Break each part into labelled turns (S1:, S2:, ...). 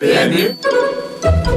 S1: PMU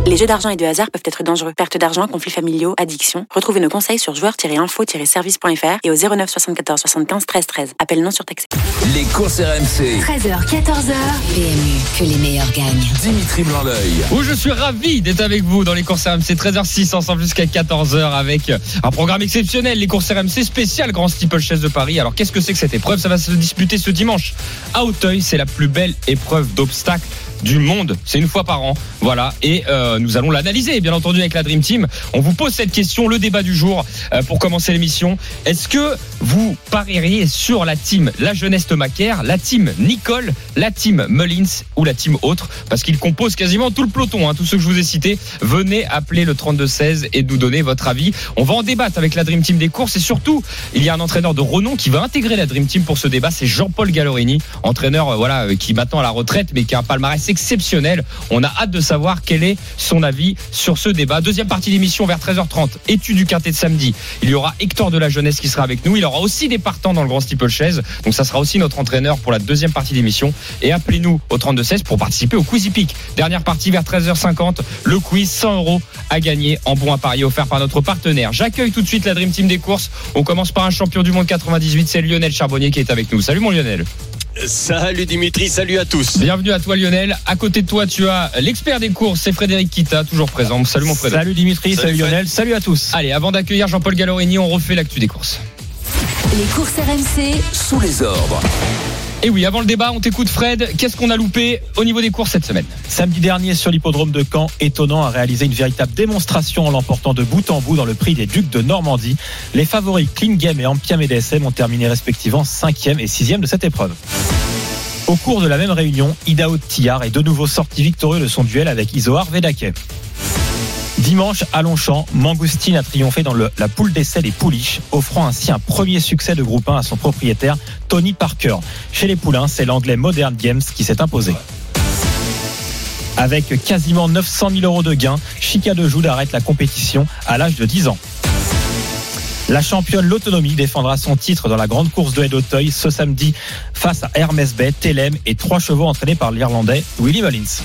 S2: Les jeux d'argent et de hasard peuvent être dangereux. Perte d'argent, conflits familiaux, addiction. Retrouvez nos conseils sur joueurs-info-service.fr et au 09 74 75 13 13. Appel non surtaxé.
S3: Les courses RMC.
S4: 13h, 14h. PMU, que les meilleurs gagnent.
S3: Dimitri Blanc-L'œil.
S5: Où je suis ravi d'être avec vous dans les courses RMC 13h06 ensemble jusqu'à 14h avec un programme exceptionnel, les courses RMC spécial Grand Steeplechase de Paris. Alors qu'est-ce que c'est que cette épreuve? Ça va se disputer ce dimanche à Auteuil. C'est la plus belle épreuve d'obstacles du monde. C'est une fois par an. Voilà. Et euh, nous allons l'analyser, bien entendu, avec la Dream Team. On vous pose cette question, le débat du jour, euh, pour commencer l'émission. Est-ce que vous parieriez sur la team La Jeunesse Macaire, la team Nicole, la team Mullins ou la team autre? Parce qu'ils composent quasiment tout le peloton, hein, tous ceux que je vous ai cités. Venez appeler le 3216 et nous donner votre avis. On va en débattre avec la Dream Team des courses et surtout, il y a un entraîneur de renom qui va intégrer la Dream Team pour ce débat. C'est Jean-Paul Gallorini, entraîneur euh, voilà, euh, qui est maintenant à la retraite, mais qui a un palmarès exceptionnel. On a hâte de savoir quel est son avis sur ce débat. Deuxième partie d'émission vers 13h30, étude du quintet de samedi? Il y aura Hector de la Jeunesse qui sera avec nous. Il aura aussi des partants dans le grand steeplechase. Donc ça sera aussi notre entraîneur pour la deuxième partie d'émission. Et appelez-nous au 3216 pour participer au Quiz Hippique. Dernière partie vers 13h50, le quiz 100 euros à gagner en bon à parier offert par notre partenaire. J'accueille tout de suite la Dream Team des courses. On commence par un champion du monde 98, c'est Lionel Charbonnier qui est avec nous. Salut mon Lionel.
S6: Salut Dimitri, salut à tous.
S5: Bienvenue à toi Lionel. À côté de toi, tu as l'expert des courses, c'est Frédéric Kita, toujours présent. Salut mon Frédéric.
S7: Salut Dimitri, salut,
S6: Salut, Fred.
S7: Lionel, salut à tous.
S5: Allez, avant d'accueillir Jean-Paul Gallorini, on refait l'actu des courses.
S4: Les courses RMC,
S3: Sous les ordres.
S5: Et oui, avant le débat, on t'écoute Fred. Qu'est-ce qu'on a loupé au niveau des courses cette semaine
S7: Samedi dernier sur l'hippodrome de Caen, Étonnant a réalisé une véritable démonstration en l'emportant de bout en bout dans le prix des Ducs de Normandie. Les favoris Clean et Ampiam et ont terminé respectivement 5e et 6e de cette épreuve. Au cours de la même réunion, Idaho Tillard est de nouveau sorti victorieux de son duel avec Isoar Vedake. Dimanche, à Longchamp, Mangoustine a triomphé dans la poule d'essai des pouliches, offrant ainsi un premier succès de groupe 1 à son propriétaire, Tony Parker. Chez les poulains, c'est l'anglais Modern Games qui s'est imposé. Avec quasiment 900 000 euros de gains, Chica de arrête la compétition à l'âge de 10 ans. La championne L'Autonomie défendra son titre dans la grande course de d'Auteuil ce samedi face à Hermès Bay, Telem et trois chevaux entraînés par l'Irlandais Willy Mullins.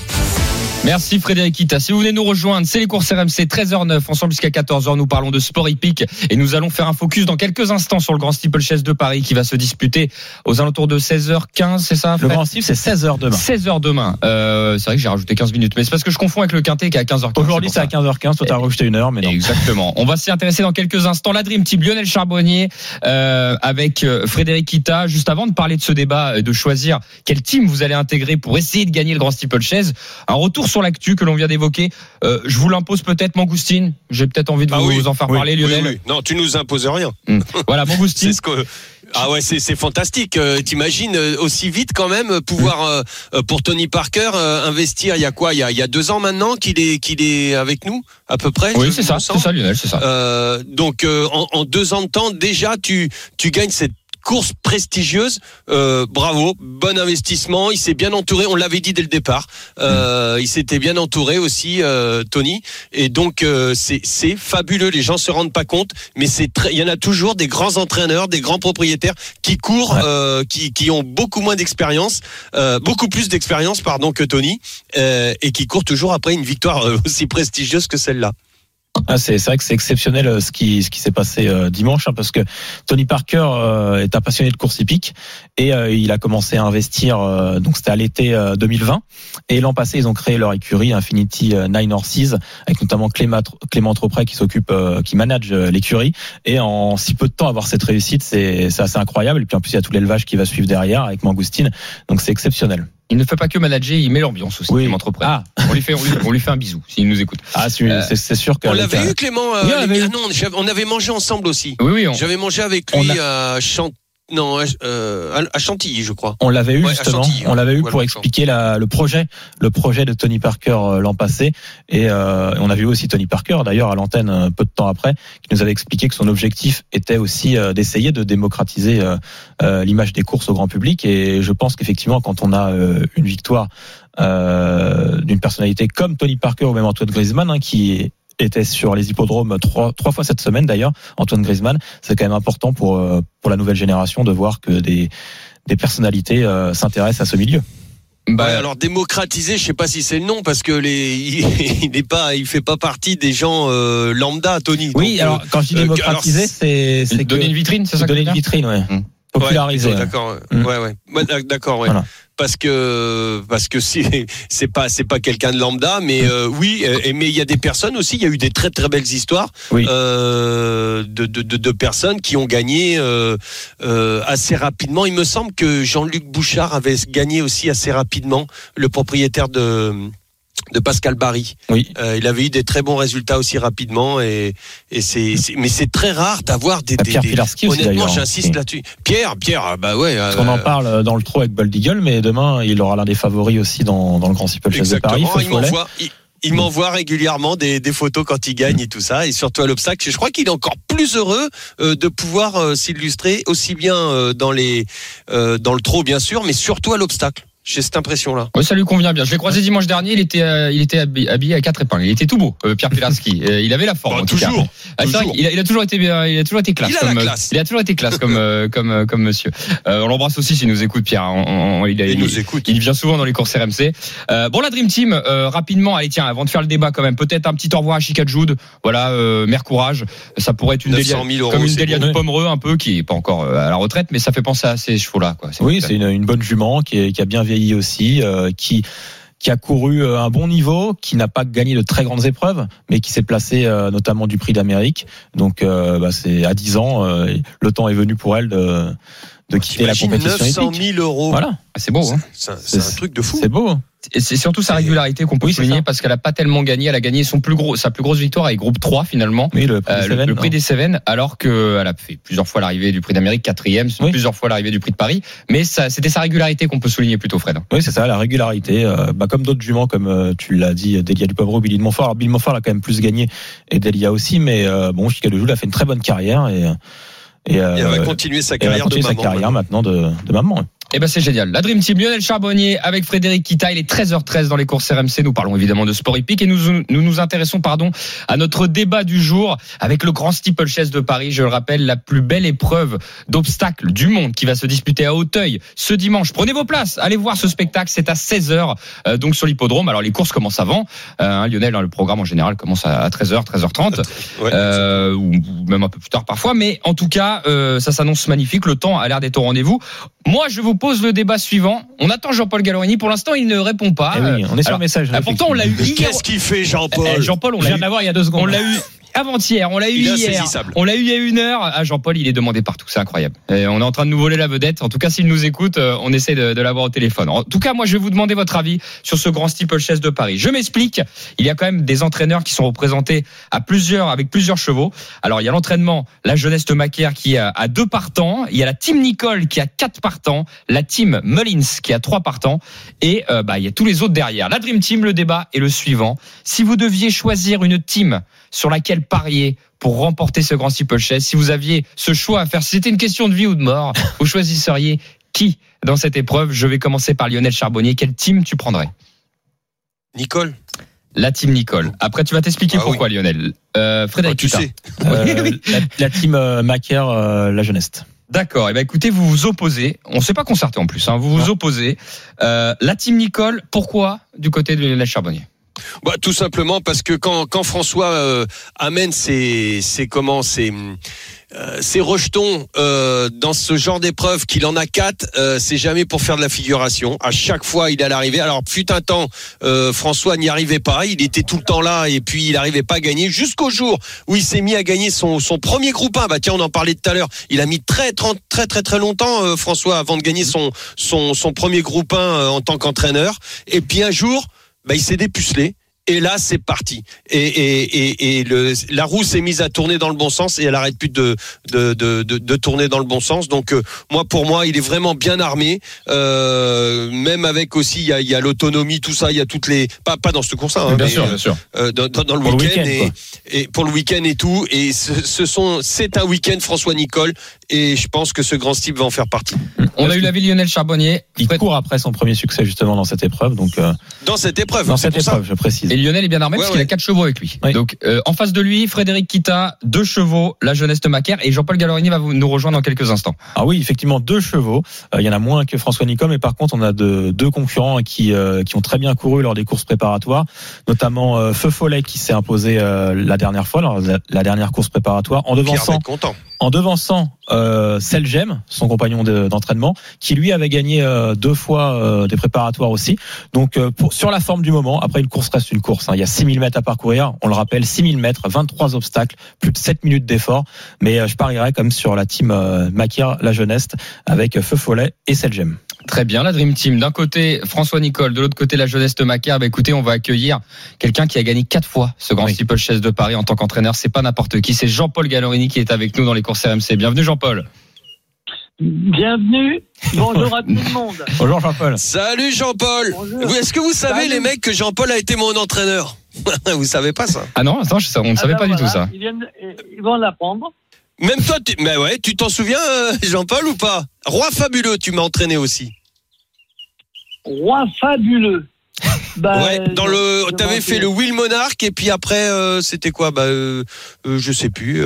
S5: Merci Frédéric Kita. Si vous venez nous rejoindre, c'est les courses RMC 13h09. Ensemble jusqu'à 14h, nous parlons de sport hippique et nous allons faire un focus dans quelques instants sur le Grand Steeplechase de Paris qui va se disputer aux alentours de 16h15, c'est ça
S7: Le
S5: Fred
S7: grand Steve, c'est 16h demain.
S5: 16h demain. Euh, c'est vrai que j'ai rajouté 15 minutes, mais c'est parce que je confonds avec le quintet qui est à 15h15.
S7: Aujourd'hui, c'est à 15h15. Toi, t'as rajouté une heure, mais non.
S5: Exactement. On va s'y intéresser dans quelques instants. La Dream Team, Lionel Charbonnier euh, avec euh, Frédéric Kita. Juste avant de parler de ce débat, euh, de choisir quel team vous allez intégrer pour essayer de gagner le Grand Steeplechase, un retour sur l'actu que l'on vient d'évoquer. Euh, je vous l'impose peut-être, Mangoustine. J'ai peut-être envie de
S6: Ah
S5: vous en faire
S7: Oui.
S5: parler, Lionel.
S6: oui. Non, tu nous imposes rien.
S5: Hmm. Voilà, Mangoustine.
S6: C'est ce que. Ah ouais, c'est c'est fantastique. Euh, T'imagines euh, aussi vite quand même pouvoir euh, pour Tony Parker investir. Il y a quoi? Il y a, il y a deux ans maintenant qu'il est qu'il est avec nous à peu près.
S5: Oui, c'est ça, c'est ça, Lionel, c'est ça.
S6: Donc en, en deux ans de temps déjà tu tu gagnes cette course prestigieuse. Euh, bravo, bon investissement. Il s'est bien entouré. On l'avait dit dès le départ. Euh, Il s'était bien entouré aussi, euh, Tony. Et donc euh, c'est fabuleux. Les gens se rendent pas compte, mais c'est très. Il y en a toujours des grands entraîneurs, des grands propriétaires qui courent,
S7: Ouais.
S6: euh, qui qui ont beaucoup moins d'expérience, euh, beaucoup plus d'expérience pardon que Tony, euh, et qui courent toujours après une victoire aussi prestigieuse que celle-là.
S7: Ah, c'est vrai que c'est exceptionnel euh, ce qui ce qui s'est passé euh, dimanche hein, parce que Tony Parker euh, est un passionné de course hippique et il a commencé à investir donc c'était à l'été euh, 2020 et l'an passé ils ont créé leur écurie Infinity Nine Horses avec notamment Clément Clément Tropré qui s'occupe qui manage l'écurie et en si peu de temps avoir cette réussite c'est c'est assez incroyable et puis en plus il y a tout l'élevage qui va suivre derrière avec Mangoustine donc c'est exceptionnel.
S5: Il ne fait pas que manager, il met l'ambiance aussi.
S7: Oui.
S5: Tropré.
S7: Ah.
S5: On lui fait, on lui, on lui fait un bisou s'il nous écoute.
S7: Ah c'est
S5: Euh,
S7: c'est- c'est sûr que
S6: On l'avait eu Clément. euh,
S7: Oui, on l'avait
S6: ah
S7: eu.
S6: non, j'avais- on avait mangé ensemble aussi.
S5: Oui, oui. On...
S6: J'avais mangé avec lui à Chant... non, à, euh, à Chantilly, je crois.
S7: On l'avait eu
S6: Ouais,
S7: justement. On l'avait eu
S6: ouais,
S7: pour expliquer la, le projet, le projet de Tony Parker euh, l'an passé. Et euh, on a vu aussi Tony Parker d'ailleurs à l'antenne un peu de temps après, qui nous avait expliqué que son objectif était aussi euh, d'essayer de démocratiser l'image des courses au grand public. Et je pense qu'effectivement, quand on a euh, une victoire euh, d'une personnalité comme Tony Parker ou même Antoine Griezmann, hein, qui était sur les hippodromes trois, trois fois cette semaine d'ailleurs, Antoine Griezmann, c'est quand même important pour, euh, pour la nouvelle génération de voir que des, des personnalités euh, s'intéressent à ce milieu.
S5: Bah,
S6: Ouais, alors démocratiser, je sais pas si c'est le nom parce que les, il n'est pas, il fait pas partie des gens euh, lambda, Tony.
S7: Oui,
S6: Donc,
S7: alors quand je dis
S6: euh,
S7: démocratiser, c'est c'est
S5: donner
S7: que-
S5: une vitrine, c'est ça
S7: donner une vitrine, ouais.
S5: Hum.
S6: Ouais,
S7: Populariser.
S6: plutôt,
S7: ouais.
S6: D'accord.
S7: Mm.
S6: Ouais, ouais. Ouais, d'ac- D'accord, ouais.
S7: Voilà.
S6: Parce que parce que c'est c'est pas c'est pas quelqu'un de lambda, mais euh, oui. euh, et- mais il y a des personnes aussi. Il y a eu des très très belles histoires
S7: Oui.
S6: euh, de, de, de, de personnes qui ont gagné euh, euh, assez rapidement. Il me semble que Jean-Luc Bouchard avait gagné aussi assez rapidement, le propriétaire de de Pascal Barry.
S7: Oui.
S6: Euh, il avait eu des très bons résultats aussi rapidement et, et c'est, mais c'est très rare d'avoir des, des-
S7: Pierre
S6: des- honnêtement
S7: d'ailleurs.
S6: j'insiste là-dessus. Pierre, Pierre, ah bah ouais.
S7: Parce
S6: euh,
S7: qu'on en parle dans le trot avec Bold Eagle, mais demain, il aura l'un des favoris aussi dans, dans le Grand Steeple Chase de Paris.
S6: Il m'envoie, il, il m'envoie régulièrement des, des photos quand il gagne et tout ça, et surtout à l'obstacle. Je crois qu'il est encore plus heureux euh, de pouvoir euh, s'illustrer aussi bien euh, dans les euh, dans le trot bien sûr, mais surtout à l'obstacle. J'ai cette impression-là.
S5: Oui, ça lui convient bien. Je l'ai croisé dimanche dernier. Il était, euh, il était habi- habillé à quatre épingles. Il était tout beau, euh, Pierre Pilarski. Euh, il avait la forme.
S6: Bah,
S5: en tout cas.
S6: toujours,
S5: Ah, vrai a, il a toujours été, bien- il a toujours été classe.
S6: Il a la
S5: comme, euh,
S6: classe.
S5: il a toujours été classe comme, euh, comme, euh, comme monsieur. Euh, on l'embrasse aussi s'il nous écoute, Pierre. On- on- il, a-
S6: Il
S5: il-
S6: nous écoute.
S5: Il vient souvent dans les courses RMC. Euh, bon, la Dream Team, euh, rapidement, allez, tiens, avant de faire le débat quand même, peut-être un petit au revoir à Chica Jude. Voilà, euh, mère courage. Ça pourrait être une
S6: 900
S5: délia,
S6: 000 euros,
S5: comme une délia
S6: bon.
S5: de Pomereux, un peu, qui est pas encore à la retraite, mais ça fait penser à ces chevaux-là, quoi.
S7: Oui, c'est une, une bonne jument qui, est- qui a bien vieilli aussi, euh, qui qui a couru euh, un bon niveau, qui n'a pas gagné de très grandes épreuves, mais qui s'est placé euh, notamment du Prix d'Amérique. Donc, bah, c'est à 10 ans, le temps est venu pour elle de, de quitter la compétition
S6: 900
S7: épique.
S6: 000 euros.
S7: Voilà,
S5: Ah, c'est beau, hein.
S6: C'est un, c'est un truc de fou.
S7: c'est beau.
S5: Et c'est surtout sa régularité qu'on peut
S7: Oui,
S5: souligner parce qu'elle a pas tellement gagné. Elle a gagné son plus gros, sa plus grosse victoire avec groupe 3 finalement.
S7: Oui, le Prix
S5: Euh,
S7: des
S5: le,
S7: Cévennes,
S5: le prix
S7: hein.
S5: des Cévennes, alors qu'elle a fait plusieurs fois l'arrivée du prix d'Amérique, quatrième,
S7: Oui.
S5: plusieurs fois l'arrivée du prix de Paris. Mais ça, c'était sa régularité qu'on peut souligner plutôt, Fred.
S7: Oui, c'est ça, la régularité. euh, bah, comme d'autres juments, comme euh, tu l'as dit, Delia du Poivreau, Billy de Montfort. Alors, Billy de Montfort a quand même plus gagné et Delia aussi, mais euh, bon, Chica de Joule a fait une très bonne carrière et, et, euh,
S6: Et elle va continuer sa
S7: et elle va
S6: carrière de
S7: continuer sa
S6: maman.
S7: carrière maintenant de, de maman.
S5: Eh ben c'est génial. La Dream Team, Lionel Charbonnier avec Frédéric Kita. Il est 13h13 dans les courses RMC. Nous parlons évidemment de sport hippique et nous nous, nous intéressons pardon à notre débat du jour avec le Grand Steeplechase de Paris. Je le rappelle, la plus belle épreuve d'obstacles du monde qui va se disputer à Auteuil ce dimanche. Prenez vos places. Allez voir ce spectacle. C'est à 16h euh, donc sur l'hippodrome. Alors les courses commencent avant. Euh, hein, Lionel, hein, le programme en général commence à 13h, 13h30
S6: Ouais.
S5: euh, ou ou même un peu plus tard parfois. Mais en tout cas, euh, ça s'annonce magnifique. Le temps a l'air d'être au rendez-vous. Moi, je vous pose le débat suivant. On attend Jean-Paul Gallorini. Pour l'instant, il ne répond pas.
S7: Eh oui, on est sur
S5: alors,
S7: le message.
S5: pourtant, on l'a eu
S6: qu'est-ce qu'il fait, Jean-Paul?
S5: Eh, Jean-Paul, on l'a eu.
S7: il y a deux secondes.
S5: On l'a eu avant-hier, on l'a eu hier, on l'a eu il y a une heure. Ah, Jean-Paul, il est demandé partout, c'est incroyable. Et on est en train de nous voler la vedette. En tout cas, s'il nous écoute, euh, on essaie de, de l'avoir au téléphone. En tout cas, moi, je vais vous demander votre avis sur ce grand steeplechase de Paris. Je m'explique. Il y a quand même des entraîneurs qui sont représentés à plusieurs, avec plusieurs chevaux. Alors, il y a l'entraînement, la jeunesse de Macaire qui a, a deux partants. Il y a la team Nicole qui a quatre partants. La team Mullins qui a trois partants. Et euh, bah, il y a tous les autres derrière. La Dream Team, le débat est le suivant. Si vous deviez choisir une team sur laquelle parier pour remporter ce grand steeplechase, si vous aviez ce choix à faire, si c'était une question de vie ou de mort, vous choisisseriez qui dans cette épreuve? Je vais commencer par Lionel Charbonnier. Quelle team tu prendrais?
S6: Nicole
S5: La team Nicole. Après, tu vas t'expliquer
S6: Ah
S5: pourquoi, Lionel. Euh,
S6: Ah,
S5: Frédéric
S6: Tu
S5: Hutin.
S6: sais.
S7: Euh, la, la team euh, Macaire, euh, la jeunesse.
S5: D'accord. Eh ben, écoutez, vous vous opposez. On ne s'est pas concerté en plus. Hein, vous vous opposez. Euh, la team Nicole. Pourquoi du côté de Lionel Charbonnier?
S6: Bah, tout simplement parce que quand, quand François euh, amène ses, ses comment ses, euh, ses rejetons euh, dans ce genre d'épreuve qu'il en a quatre, euh, c'est jamais pour faire de la figuration. À chaque fois, il est à l'arrivée. Alors fut un temps, euh, François n'y arrivait pas. Il était tout le temps là et puis il n'arrivait pas à gagner jusqu'au jour où il s'est mis à gagner son, son premier groupe 1. Bah tiens, on en parlait tout à l'heure. Il a mis très très très très, très longtemps euh, François avant de gagner son son, son premier groupe 1 euh, en tant qu'entraîneur. Et puis un jour, bah, il s'est dépucelé. Et là, c'est parti. Et, et, et, et le, la roue s'est mise à tourner dans le bon sens et elle arrête plus de, de, de, de, de tourner dans le bon sens. Donc, euh, moi, pour moi, il est vraiment bien armé. Euh, même avec aussi, il y a, il y a l'autonomie, tout ça. Il y a toutes les, pas, pas dans ce course hein, mais, euh,
S5: sûr.
S6: euh, dans, dans- dans le week-end et, et pour le week-end et tout. Et ce, ce sont, c'est un week-end François Nicole et je pense que ce grand style va en faire partie.
S5: On a eu l'avis de Lionel Charbonnier.
S7: Il
S5: Fred-
S7: court après son premier succès justement dans cette épreuve. Donc euh,
S6: Dans cette épreuve,
S7: dans cette
S6: ça.
S7: épreuve, je précise.
S5: Lionel est bien armé
S6: Ouais,
S5: parce qu'il a quatre chevaux avec lui.
S7: Oui.
S5: Donc euh, en face de lui, Frédéric Kita, deux chevaux, la jeunesse de Macaire et Jean-Paul Gallorini va vous- nous rejoindre dans quelques instants.
S7: Ah oui, effectivement, deux chevaux. Euh, Il y en a moins que François Nicole, mais par contre, on a de, deux concurrents qui, euh, qui ont très bien couru lors des courses préparatoires, notamment euh, Feu Follet qui s'est imposé euh, la dernière fois, lors la, la dernière course préparatoire, en
S6: Pierre va
S7: devançant,
S6: être content.
S7: En devançant euh, Selgem, son compagnon de- d'entraînement, qui lui avait gagné euh, deux fois euh, des préparatoires aussi. Donc euh, sur la forme du moment, après une course reste une course. hein. Il y a 6000 mètres à parcourir, on le rappelle, 6000 mètres, 23 obstacles, plus de 7 minutes d'effort. Mais je parierais comme sur la team Maquia, la jeunesse, avec Feu Follet et Selgem.
S5: Très bien, la Dream Team. D'un côté, François Nicole, de l'autre côté, la jeunesse de Macaire. Bah, écoutez, on va accueillir quelqu'un qui a gagné quatre fois ce Grand
S7: Oui.
S5: Steeple Chase de Paris en tant qu'entraîneur. C'est pas n'importe qui, c'est Jean-Paul Gallorini qui est avec nous dans les courses RMC. Bienvenue Jean-Paul.
S1: Bienvenue, bonjour à tout le monde.
S7: Bonjour Jean-Paul.
S6: Salut Jean-Paul. Est-ce que vous savez
S1: Salut.
S6: les mecs que Jean-Paul a été mon entraîneur Vous savez pas ça
S5: Ah non, attends, je- on ne savait
S1: Ah
S5: pas
S1: ben
S5: du tout ça.
S1: Ils, viennent- ils vont l'apprendre.
S6: Même toi, tu... mais ouais, tu t'en souviens, euh, Jean-Paul ou pas? Roi fabuleux, tu m'as entraîné aussi.
S1: Roi fabuleux. Bah,
S6: ouais, dans le, t'avais fait le. Will Monarch et puis après, euh, c'était quoi? Bah, euh, euh, je sais plus.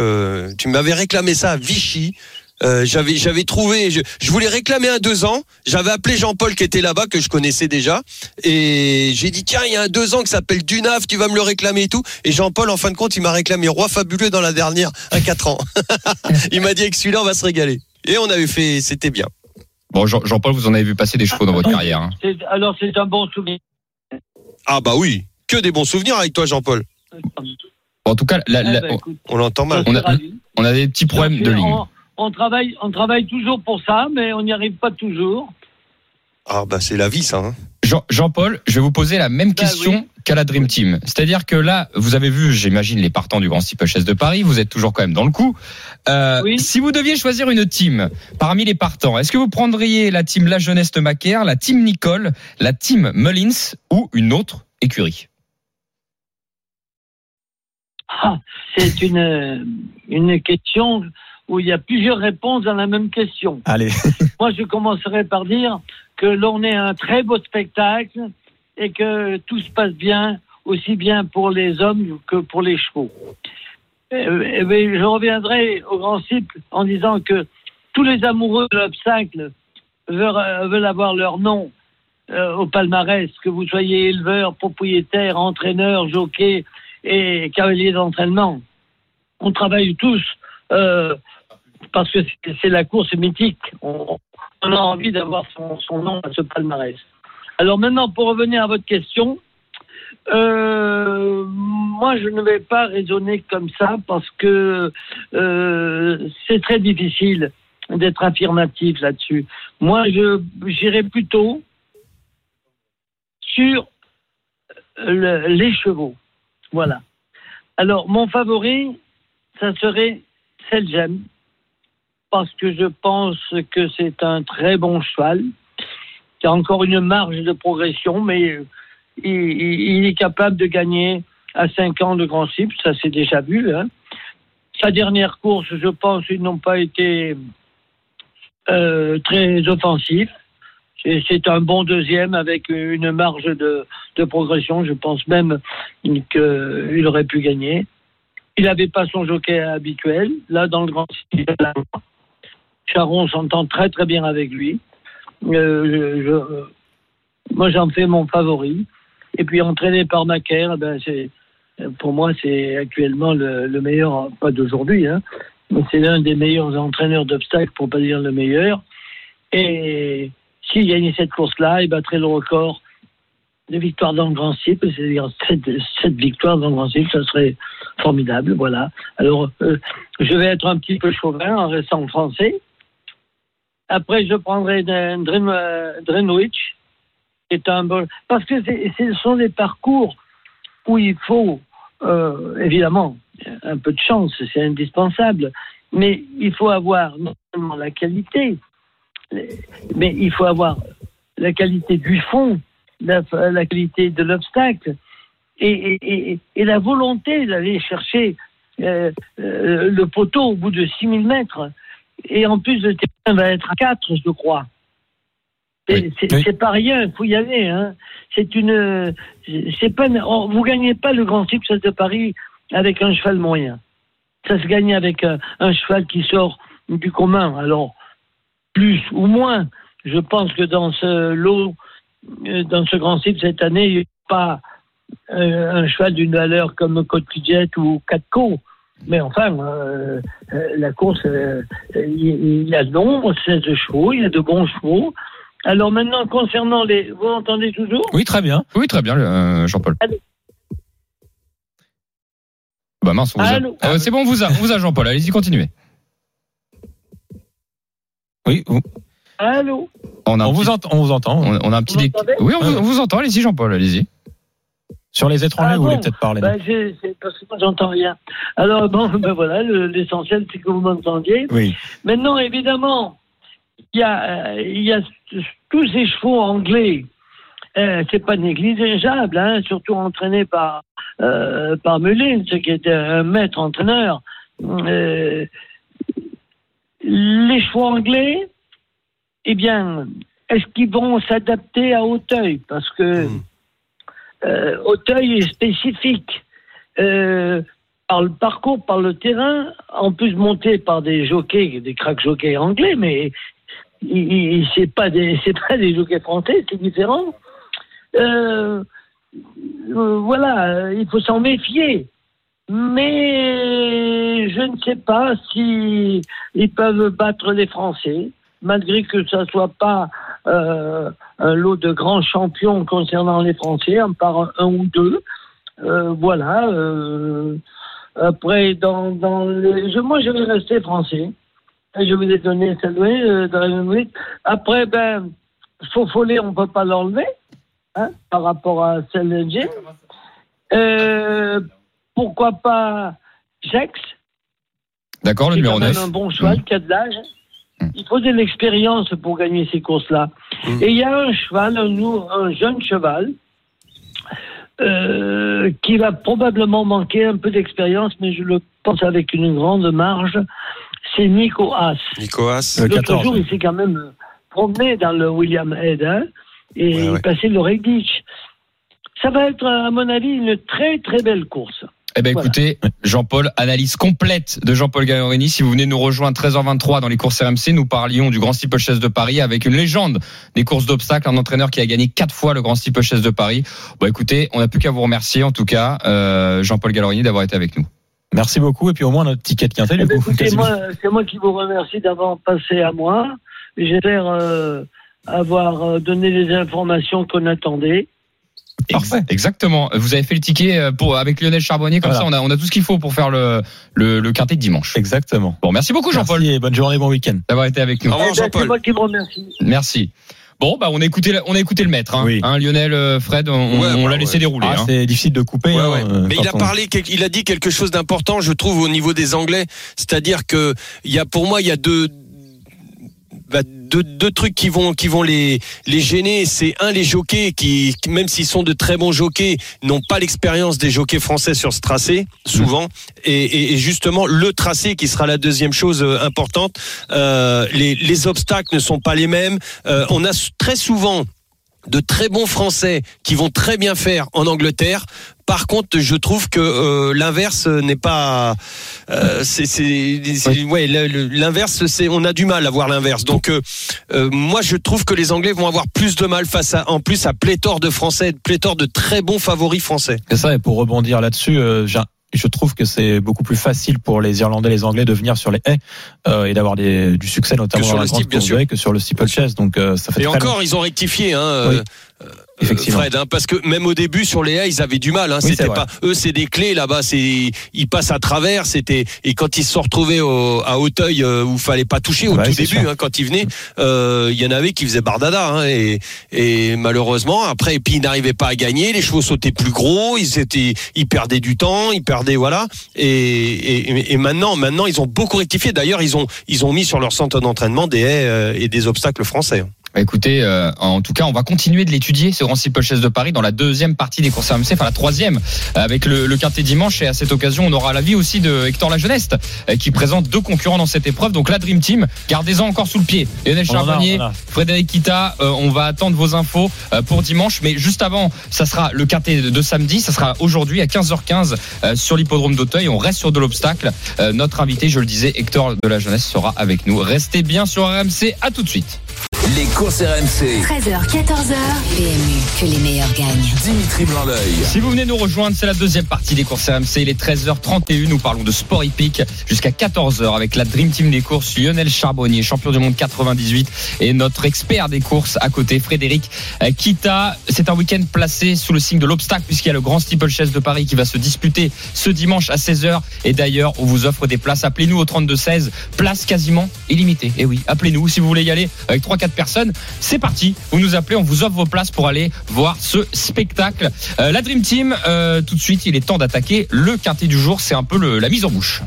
S6: tu m'avais réclamé ça à Vichy. Euh, j'avais j'avais trouvé je, je voulais réclamer un deux ans. J'avais appelé Jean-Paul qui était là-bas que je connaissais déjà. Et j'ai dit tiens il y a un deux ans qui s'appelle Dunaf tu vas me le réclamer et tout. Et Jean-Paul en fin de compte il m'a réclamé roi fabuleux dans la dernière à quatre ans. Il m'a dit avec celui-là on va se régaler. Et on avait fait c'était bien.
S5: Bon, Jean- Jean-Paul, vous en avez vu passer des chevaux dans votre carrière. hein.
S1: Alors c'est un bon souvenir.
S6: ah bah oui. Que des bons souvenirs avec toi Jean-Paul.
S5: En tout cas, la- la-
S1: Eh ben, écoute,
S6: on l'entend mal.
S5: On a- on a des petits problèmes de ligne.
S1: On, travaille, on travaille toujours pour ça, mais on n'y arrive pas toujours.
S6: ah bah c'est la vie ça hein.
S5: Jean- Jean-Paul, je vais vous poser la même
S1: Bah
S5: question qu'à la Dream Team. C'est-à-dire que là, vous avez vu, j'imagine, les partants du Grand Steeple Chase de Paris. Vous êtes toujours quand même dans le coup. Euh,
S1: Oui.
S5: Si vous deviez choisir une team parmi les partants, est-ce que vous prendriez la team La Jeunesse de Macaire, la team Nicole, la team Mullins ou une autre écurie?
S1: Ah, c'est une, une question où il y a plusieurs réponses dans la même question.
S7: Allez,
S1: Moi, je commencerai par dire que l'on est un très beau spectacle et que tout se passe bien, aussi bien pour les hommes que pour les chevaux. Euh, eh bien, je reviendrai au grand cycle en disant que tous les amoureux de l'obstacle veulent, euh, veulent avoir leur nom euh, au palmarès, que vous soyez éleveur, propriétaire, entraîneur, jockey et cavalier d'entraînement. On travaille tous euh, parce que c'est- la course mythique. On, a envie d'avoir son, nom à ce palmarès. Alors maintenant, pour revenir à votre question, euh, moi je ne vais pas raisonner comme ça parce que euh, c'est très difficile d'être affirmatif là-dessus. Moi, je j'irai plutôt sur le- les chevaux. Voilà. Alors, mon favori, ça serait Selgem, parce que je pense que c'est un très bon cheval, qui a encore une marge de progression, mais il, est capable de gagner à 5 ans de Grand Cycle, ça c'est déjà vu. hein. Sa dernière course, je pense, ils n'ont pas été euh, très offensifs. C'est un bon deuxième avec une marge de, progression. Je pense même qu'il aurait pu gagner. Il n'avait pas son jockey habituel. Là, dans le grand Cycle, Charon s'entend très très bien avec lui. Euh, je- je- moi, j'en fais mon favori. Et puis, entraîné par Macaire, ben, c'est, pour moi, c'est actuellement le, le meilleur, pas d'aujourd'hui, hein, mais c'est l'un des meilleurs entraîneurs d'obstacles, pour pas dire le meilleur. Et s'il gagnait cette course-là, il battrait le record de victoires dans le Grand Cycle, c'est-à-dire sept victoires dans le Grand Cycle, ça serait formidable, voilà. Alors, euh, je vais être un petit peu chauvin en restant français. Après, je prendrai Dream, euh, Dreamwich, qui est un bon... Parce que c'est- ce sont des parcours où il faut, euh, évidemment, un peu de chance, c'est indispensable, mais il faut avoir non seulement la qualité, mais il faut avoir la qualité du fond, la, qualité de l'obstacle et, la volonté d'aller chercher euh, euh, le poteau au bout de 6000 mètres. Et en plus, le terrain va être à 4, je crois. C'est
S5: Oui.
S1: c'est-
S7: Oui.
S1: c'est pas rien, il faut y aller. Hein. C'est une, c'est pas, on- vous gagnez pas le Grand Prix de Paris avec un cheval moyen. Ça se gagne avec un, un cheval qui sort du commun. Alors plus ou moins, je pense que dans ce lot, euh, dans ce Grand Prix cette année, il n'y a pas euh, un cheval d'une valeur comme Côte Jet ou Catco. Mais enfin, euh, euh, la course, euh, il y a de nombre, 16 chevaux, il y a de bons chevaux. Alors maintenant, concernant les... Vous entendez toujours?
S7: Oui, très bien.
S5: Oui, très bien, euh, Jean-Paul.
S1: Allô?
S5: Bah mince, on vous a.
S1: Allô?
S5: Euh, c'est bon, on vous a, on vous a Jean-Paul. Allez-y, continuez.
S7: Oui, vous-
S1: Allô?
S5: On a un
S7: on, vous
S5: petit,
S7: entend, on vous entend.
S5: on, on a un petit.
S1: Vous
S5: Oui, on vous, on vous entend. Allez-y, Jean-Paul. Allez-y.
S7: Sur les étrangers,
S1: Ah
S7: vous voulez peut-être parler. non
S1: ben, c'est parce que moi, j'entends rien. Alors, bon, ben voilà, le- l'essentiel, c'est que vous m'entendiez.
S7: Oui.
S1: Maintenant, évidemment, il y a, euh, il y a tous ces chevaux anglais. Euh, c'est pas négligeable, hein, surtout entraînés par euh, par Mullins, qui était un maître entraîneur. Euh, les chevaux anglais, eh bien, est-ce qu'ils vont s'adapter à Hauteuil Parce que
S6: Mm.
S1: Euh, Auteuil est spécifique. Euh, par le parcours, par le terrain, en plus monté par des jockeys, des crack jockeys anglais, mais c'est pas des c'est pas des jockeys français, c'est différent. Euh, euh, voilà, il faut s'en méfier. Mais je ne sais pas si ils peuvent battre les Français, malgré que ça soit pas euh, un lot de grands champions concernant les Français, à part un ou deux. Euh, voilà. euh, après, dans, dans les, je, moi, je vais rester français. Je vous ai donné Dragon Week. Après, ben, Faux-Follet, on peut pas l'enlever, hein, par rapport à Selway. Euh, pourquoi pas Jax
S5: D'accord, le numéro
S1: quand même
S5: 9.
S1: un bon cheval qui a de l'âge.
S5: Mm.
S1: Il faut de l'expérience pour gagner ces courses-là.
S6: Mm.
S1: Et il y a un cheval, un, un jeune cheval, euh, qui va probablement manquer un peu d'expérience, mais je le pense avec une grande marge. C'est Nico Haas.
S6: Nicolas.
S7: Le
S1: L'autre
S7: 14.
S1: jour, il s'est quand même promené dans le William Head hein, et
S6: Ouais, ouais.
S1: il passait le Redditch. Ça va être, à mon avis, une très très belle course.
S5: Eh ben
S1: Voilà.
S5: écoutez, Jean-Paul, analyse complète de Jean-Paul Gallerini. Si vous venez nous rejoindre 13h23 dans les courses RMC, nous parlions du Grand Steeplechase de Paris avec une légende des courses d'obstacles, un entraîneur qui a gagné quatre fois le Grand Steeplechase de Paris. Bon, écoutez, on n'a plus qu'à vous remercier en tout cas, euh, Jean-Paul Gallerini, d'avoir été avec nous.
S7: Merci beaucoup. Et puis au moins notre ticket de quintet,
S1: Eh
S7: du
S1: ben, c'est moi qui vous remercie d'avoir passé à moi. J'espère euh, avoir euh, donné les informations qu'on attendait.
S7: Parfait.
S5: Exactement. Vous avez fait le ticket euh, pour avec Lionel Charbonnier, comme
S7: Voilà.
S5: ça on a, on a tout ce qu'il faut pour faire le, le, le quintet de dimanche.
S7: Exactement.
S5: Bon, merci beaucoup Jean-Paul
S7: Merci et bonne journée, bon week-end.
S5: d'avoir été avec nous.
S6: Au revoir,
S1: Eh ben,
S6: Jean-Paul.
S1: c'est moi qui vous remercie.
S5: Merci. Bon, bah on a écouté, la- on a écouté le maître, hein.
S7: Oui.
S5: Hein, Lionel, euh, Fred, on,
S6: Ouais,
S5: on
S6: bah,
S5: l'a laissé
S6: ouais.
S5: dérouler.
S7: Ah,
S5: hein.
S7: c'est difficile de couper.
S6: Ouais,
S7: hein,
S6: ouais.
S7: euh,
S6: Mais il a parlé, il a dit quelque chose d'important, je trouve, au niveau des Anglais. C'est-à-dire que il y a, pour moi, il y a deux, bah, deux, deux trucs qui vont, qui vont les, les gêner. C'est un, les jockeys qui, même s'ils sont de très bons jockeys, n'ont pas l'expérience des jockeys français sur ce tracé, souvent. Et, et, et justement, le tracé qui sera la deuxième chose euh, importante. Euh, les, les obstacles ne sont pas les mêmes. Euh, on a très souvent de très bons Français qui vont très bien faire en Angleterre. Par contre, je trouve que euh, l'inverse n'est pas. euh, c'est, c'est, ouais, l'inverse, c'est on a du mal à voir l'inverse. Donc, euh, moi, je trouve que les Anglais vont avoir plus de mal face à, en plus, à pléthore de Français, pléthore de très bons favoris français.
S7: C'est ça, et pour rebondir là-dessus, j'ai- je trouve que c'est beaucoup plus facile pour les Irlandais et les Anglais de venir sur les haies euh, et d'avoir du succès, notamment
S6: Que sur
S7: dans la
S6: le steep, bien sûr.
S7: que sur le steeplechase. Donc euh, ça fait
S6: Et
S7: très
S6: encore, ils ont rectifié, hein,
S7: Oui, effectivement.
S6: Fred, hein, parce que même au début sur les haies, ils avaient du mal. Hein,
S7: Oui,
S6: c'était pas eux, c'est des clés là-bas. C'est ils passent à travers. C'était et quand ils se sont retrouvés au, à Hauteuil euh, où fallait pas toucher au
S7: Ouais,
S6: tout début, hein, quand ils venaient, euh, il y en avait qui faisaient bardada. Hein, et, et malheureusement après, et puis ils n'arrivaient pas à gagner. Les chevaux sautaient plus gros. Ils étaient, ils perdaient du temps. Ils perdaient voilà. Et, et, et maintenant, maintenant ils ont beaucoup rectifié. D'ailleurs, ils ont ils ont mis sur leur centre d'entraînement des haies euh, et des obstacles français.
S5: Bah, écoutez, euh, en tout cas, on va continuer de l'étudier, ce Grand Steeple Chess de Paris, dans la deuxième partie des courses RMC, enfin la troisième, avec le, le quintet dimanche. Et à cette occasion, on aura l'avis aussi de Hector Lajeuneste, euh, qui présente deux concurrents dans cette épreuve. Donc la Dream Team, gardez-en encore sous le pied. Lionel Charbonnier. Frédéric Kita, euh, on va attendre vos infos euh, pour dimanche. Mais juste avant, ça sera le quintet de, de samedi, ça sera aujourd'hui à 15h15 euh, sur l'hippodrome d'Auteuil. On reste sur de l'obstacle. Euh, notre invité, je le disais, Hector de la Jeunesse sera avec nous. Restez bien sur RMC. À tout de suite.
S3: Les courses RMC.
S4: 13h, 14h. PMU, que les meilleurs gagnent.
S3: Dimitri Blanc-L'œil.
S5: Si vous venez nous rejoindre, c'est la deuxième partie des courses RMC. Il est 13h31. Nous parlons de sport hippique jusqu'à 14h avec la Dream Team des courses, Lionel Charbonnier, champion du monde 98, et notre expert des courses à côté, Frédéric euh, Kita. C'est un week-end placé sous le signe de l'obstacle puisqu'il y a le grand steeplechase de Paris qui va se disputer ce dimanche à 16h. Et d'ailleurs, on vous offre des places. Appelez-nous au 32-16. Places quasiment illimitées. Et oui, appelez-nous si vous voulez y aller avec 3-4 personnes. C'est parti. Vous nous appelez, on vous offre vos places pour aller voir ce spectacle. Euh, la Dream Team, euh, tout de suite, il est temps d'attaquer le quintet du jour. C'est un peu le- la mise en bouche.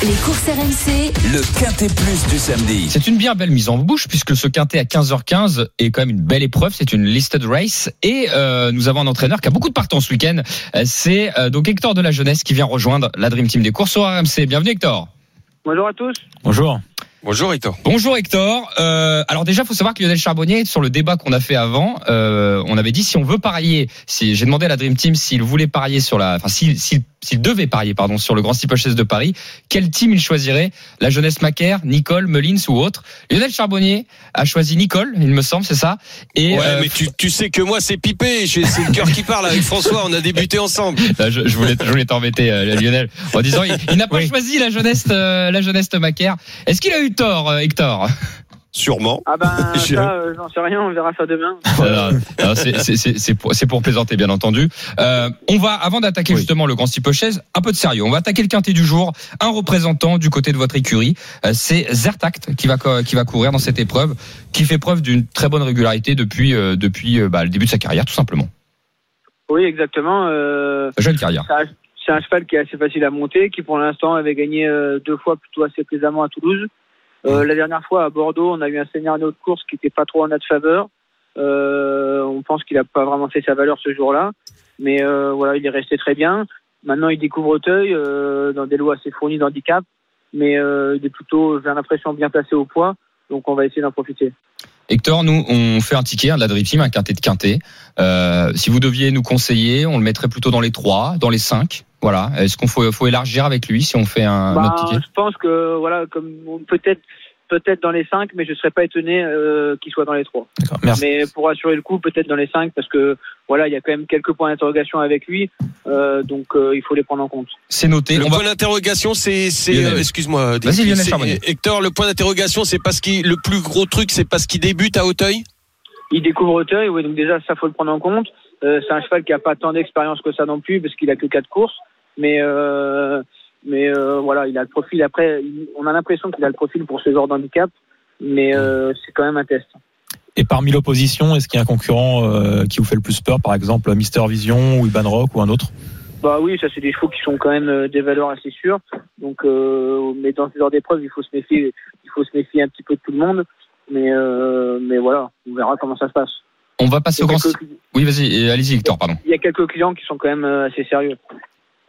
S4: Les courses RMC,
S3: Le Quintet Plus du samedi.
S5: C'est une bien belle mise en bouche puisque ce quintet à 15h15 est quand même une belle épreuve. C'est une listed race et euh, nous avons un entraîneur qui a beaucoup de partants ce week-end. C'est euh, donc Hector de la Jeunesse qui vient rejoindre la Dream Team des courses au RMC. Bienvenue Hector.
S8: Bonjour à tous.
S7: Bonjour.
S6: Bonjour Hector.
S5: Bonjour Hector. Euh, alors déjà, faut savoir que Lionel Charbonnier, sur le débat qu'on a fait avant, euh, on avait dit si on veut parier, si j'ai demandé à la Dream Team s'il voulait parier sur la, enfin s'il s'il- devait parier pardon sur le Grand Steeplechase de Paris, quel team il choisirait? La jeunesse Macaire, Nicole, Mullins ou autre? Lionel Charbonnier a choisi Nicole, il me semble, c'est ça? Et
S6: ouais,
S5: euh,
S6: mais tu, tu sais que moi c'est pipé, c'est le cœur qui parle avec François, on a débuté ensemble.
S5: Là, je, je voulais, je voulais t'embêter, euh, Lionel, en disant il, il n'a pas
S7: Oui.
S5: choisi la jeunesse, euh, la jeunesse Macaire. Est-ce qu'il a eu tort, euh, Hector?
S6: Sûrement.
S8: Ah ben ça, euh, j'en sais rien, on verra ça demain.
S5: C'est- pour, plaisanter, bien entendu. Euh, on va, avant d'attaquer
S7: Oui.
S5: justement le grand steeplechase, un peu de sérieux. On va attaquer le quintet du jour. Un représentant du côté de votre écurie, euh, c'est Zertact qui va qui va courir dans cette épreuve, qui fait preuve d'une très bonne régularité depuis euh, depuis euh, bah, le début de sa carrière, tout simplement.
S8: Oui, exactement. Euh,
S5: jeune carrière.
S8: c'est un- cheval qui est assez facile à monter, qui pour l'instant avait gagné deux fois plutôt assez plaisamment à Toulouse. Euh, la dernière fois à Bordeaux, on a eu un scénario de course qui n'était pas trop en notre faveur. Euh, on pense qu'il n'a pas vraiment fait sa valeur ce jour-là, mais euh, voilà, il est resté très bien. Maintenant, il découvre Auteuil euh, dans des lois assez fournies d'handicap, mais euh, il est plutôt, j'ai l'impression, bien placé au poids, donc on va essayer d'en profiter.
S5: Hector, nous, on fait un ticket, un de la Dream Team, un quintet de quintet. Euh, si vous deviez nous conseiller, on le mettrait plutôt dans les trois, dans les cinq. Voilà. Est-ce qu'on faut, faut élargir avec lui si on fait un,
S8: Bah,
S5: autre ticket
S8: je pense que voilà, comme peut-être peut-être dans les cinq, mais je serais pas étonné euh, qu'il soit dans les trois.
S7: D'accord. Merci.
S8: Mais pour assurer le coup, peut-être dans les cinq, parce que voilà, il y a quand même quelques points d'interrogation avec lui, euh, donc euh, il faut les prendre en compte.
S5: C'est noté.
S6: Le
S5: On va-
S6: point d'interrogation, c'est, euh, excuse-moi. Hector, le point d'interrogation, c'est parce qu'il, le plus gros truc, c'est parce qu'il débute à Auteuil?
S8: Il découvre Auteuil, oui, donc déjà ça faut le prendre en compte. Euh, c'est un cheval qui a pas tant d'expérience que ça non plus, parce qu'il a que quatre courses, mais euh, mais euh, voilà, il a le profil. Après, on a l'impression qu'il a le profil pour ce genre d'handicap, mais c'est quand même un test.
S7: Et parmi l'opposition, est-ce qu'il y a un concurrent qui vous fait le plus peur, par exemple Mister Vision ou Iban Rock ou un autre?
S8: Bah oui, ça c'est des chevaux qui sont quand même des valeurs assez sûres. Donc, mais dans ce genre d'épreuve, il faut se méfier, il faut se méfier un petit peu de tout le monde. Mais mais voilà, on verra comment ça se passe.
S5: On va passer au grand.
S8: quelques,
S5: Oui, vas-y, allez-y, Hector, pardon.
S8: il y a quelques clients qui sont quand même euh, assez sérieux.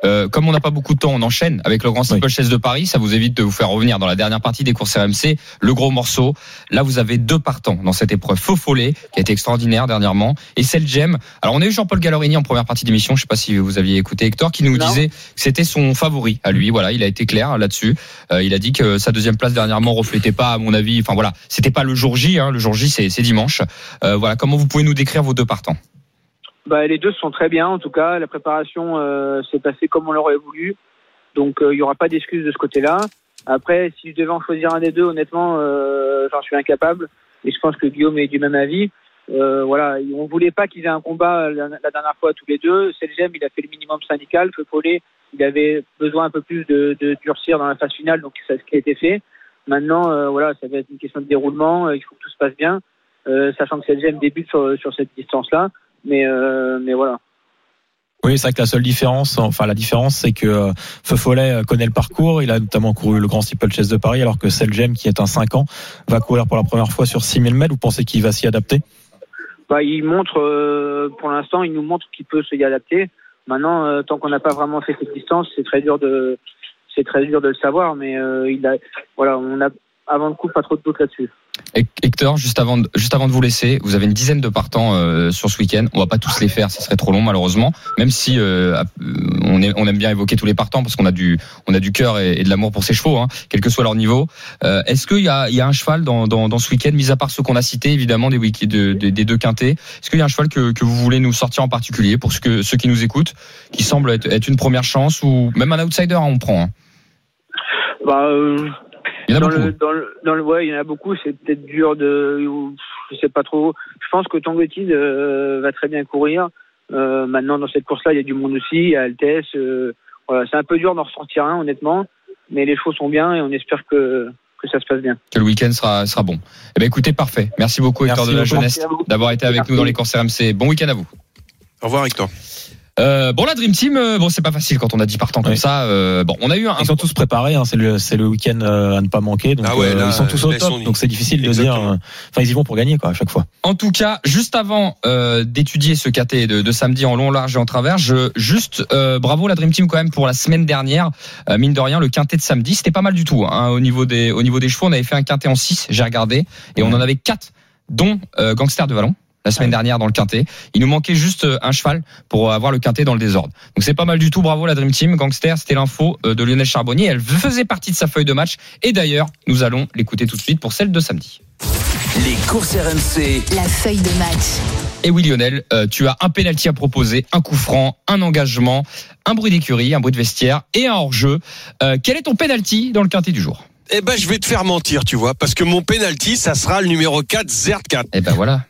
S5: Euh, comme on n'a pas beaucoup de temps, on enchaîne avec le Grand Steeplechase de Paris. Ça vous évite de vous faire revenir dans la dernière partie des courses RMC. Le gros morceau. Là, vous avez deux partants dans cette épreuve. Faux Follet, qui a été extraordinaire dernièrement, et Celle Gem. Alors, on a eu Jean-Paul Gallorini en première partie d'émission. Je sais pas si vous aviez écouté Hector, qui nous
S8: Non.
S5: disait que c'était son favori à lui. Voilà, il a été clair là-dessus. Euh, il a dit que sa deuxième place dernièrement reflétait pas, à mon avis. Enfin voilà, c'était pas le jour J. Hein. Le jour J, c'est c'est dimanche. Euh, voilà, comment vous pouvez nous décrire vos deux partants?
S8: Bah, les deux sont très bien, en tout cas. La préparation euh, s'est passée comme on l'aurait voulu. Donc, euh, il n'y aura pas d'excuses de ce côté-là. Après, si je devais en choisir un des deux, honnêtement, euh, j'en suis incapable. Et je pense que Guillaume est du même avis. Voilà, on voulait pas qu'ils aient un combat la, dernière fois tous les deux. Selgem, il a fait le minimum syndical. Feu Follet, il avait besoin un peu plus de, durcir dans la phase finale, donc c'est ce qui a été fait. Maintenant, voilà, ça va être une question de déroulement. Il faut que tout se passe bien, sachant que Selgem débute sur cette distance-là. Mais, euh, mais voilà.
S7: Oui, c'est vrai que la seule différence, enfin la différence, c'est que euh, Feu Follet euh, connaît le parcours. Il a notamment couru le Grand Steeple Chase de Paris, alors que Selgem, qui est un 5 ans, va courir pour la première fois sur 6000 mètres. Vous pensez qu'il va s'y adapter?
S8: Bah, il montre, euh, pour l'instant, il nous montre qu'il peut se y adapter. Maintenant, euh, tant qu'on n'a pas vraiment fait cette distance, c'est très dur de, c'est très dur de le savoir. Mais euh, il a, voilà, on a avant le coup pas trop de doute là-dessus.
S5: Hector, juste avant, de, juste avant de vous laisser, vous avez une dizaine de partants euh, sur ce week-end. On va pas tous les faire, ce serait trop long malheureusement. Même si euh, on, est, on, aime bien évoquer tous les partants parce qu'on a du, on a du cœur et, et, de l'amour pour ces chevaux, hein, quel que soit leur niveau. Euh, Est-ce qu'il y a, il y a un cheval dans, dans, dans ce week-end, mis à part ceux qu'on a cités évidemment des, de, de, des deux quintés, est-ce qu'il y a un cheval que, que vous voulez nous sortir en particulier pour ceux, que, ceux qui nous écoutent, qui semble être, être une première chance ou même un outsider, hein, on prend. Hein?
S8: Bah,
S5: il y en a
S8: dans
S5: beaucoup.
S8: le, dans le, dans le, ouais, il y en a beaucoup. C'est peut-être dur de, je sais pas trop. Je pense que Tangotide euh, va très bien courir. Euh, maintenant, dans cette course-là, il y a du monde aussi, il y a Altesse. Euh, voilà, c'est un peu dur d'en ressortir un, honnêtement. Mais les chevaux sont bien et on espère que que ça se passe bien.
S5: Que le week-end sera sera bon. Eh ben écoutez, parfait. Merci beaucoup Hector
S7: Merci
S5: de la
S7: beaucoup.
S5: jeunesse d'avoir été avec
S8: Merci.
S5: nous dans les courses RMC. Bon week-end à vous.
S6: Au revoir Hector.
S5: Euh, bon la Dream Team, euh, bon c'est pas facile quand on a 10 partants comme
S7: Oui.
S5: ça. Euh, bon, on a eu un.
S7: Ils sont tous préparés, hein, c'est le, c'est le week-end euh, à ne pas manquer. Donc,
S6: Ah ouais,
S7: euh,
S6: là,
S7: ils sont tous au top,
S6: sont-
S7: donc c'est difficile de dire. euh, Enfin, ils y vont pour gagner, quoi, à chaque fois.
S5: En tout cas, juste avant euh, d'étudier ce KT de, de samedi en long, large et en travers, je juste euh, bravo la Dream Team quand même pour la semaine dernière. Euh, mine de rien, le quintet de samedi, c'était pas mal du tout. Hein, au niveau des au niveau des chevaux, on avait fait un quintet en 6, j'ai regardé, et on en avait quatre, dont euh, Gangster de Vallon. La semaine dernière dans le quintet, il nous manquait juste euh, un cheval pour avoir le quintet dans le désordre. Donc c'est pas mal du tout, bravo la Dream Team. Gangster, c'était l'info euh, de Lionel Charbonnier, elle faisait partie de sa feuille de match. Et d'ailleurs, nous allons l'écouter tout de suite pour celle de samedi.
S3: Les courses RMC.
S4: La feuille de match.
S5: Et oui Lionel, euh, tu as un penalty à proposer, un coup franc, un engagement, un bruit d'écurie, un bruit de vestiaire et un hors-jeu. Euh, quel est ton penalty dans le quintet du jour?
S6: Eh ben, je vais te faire mentir, tu vois, parce que mon penalty, ça sera le numéro 4, Zert 4.
S5: Eh ben voilà.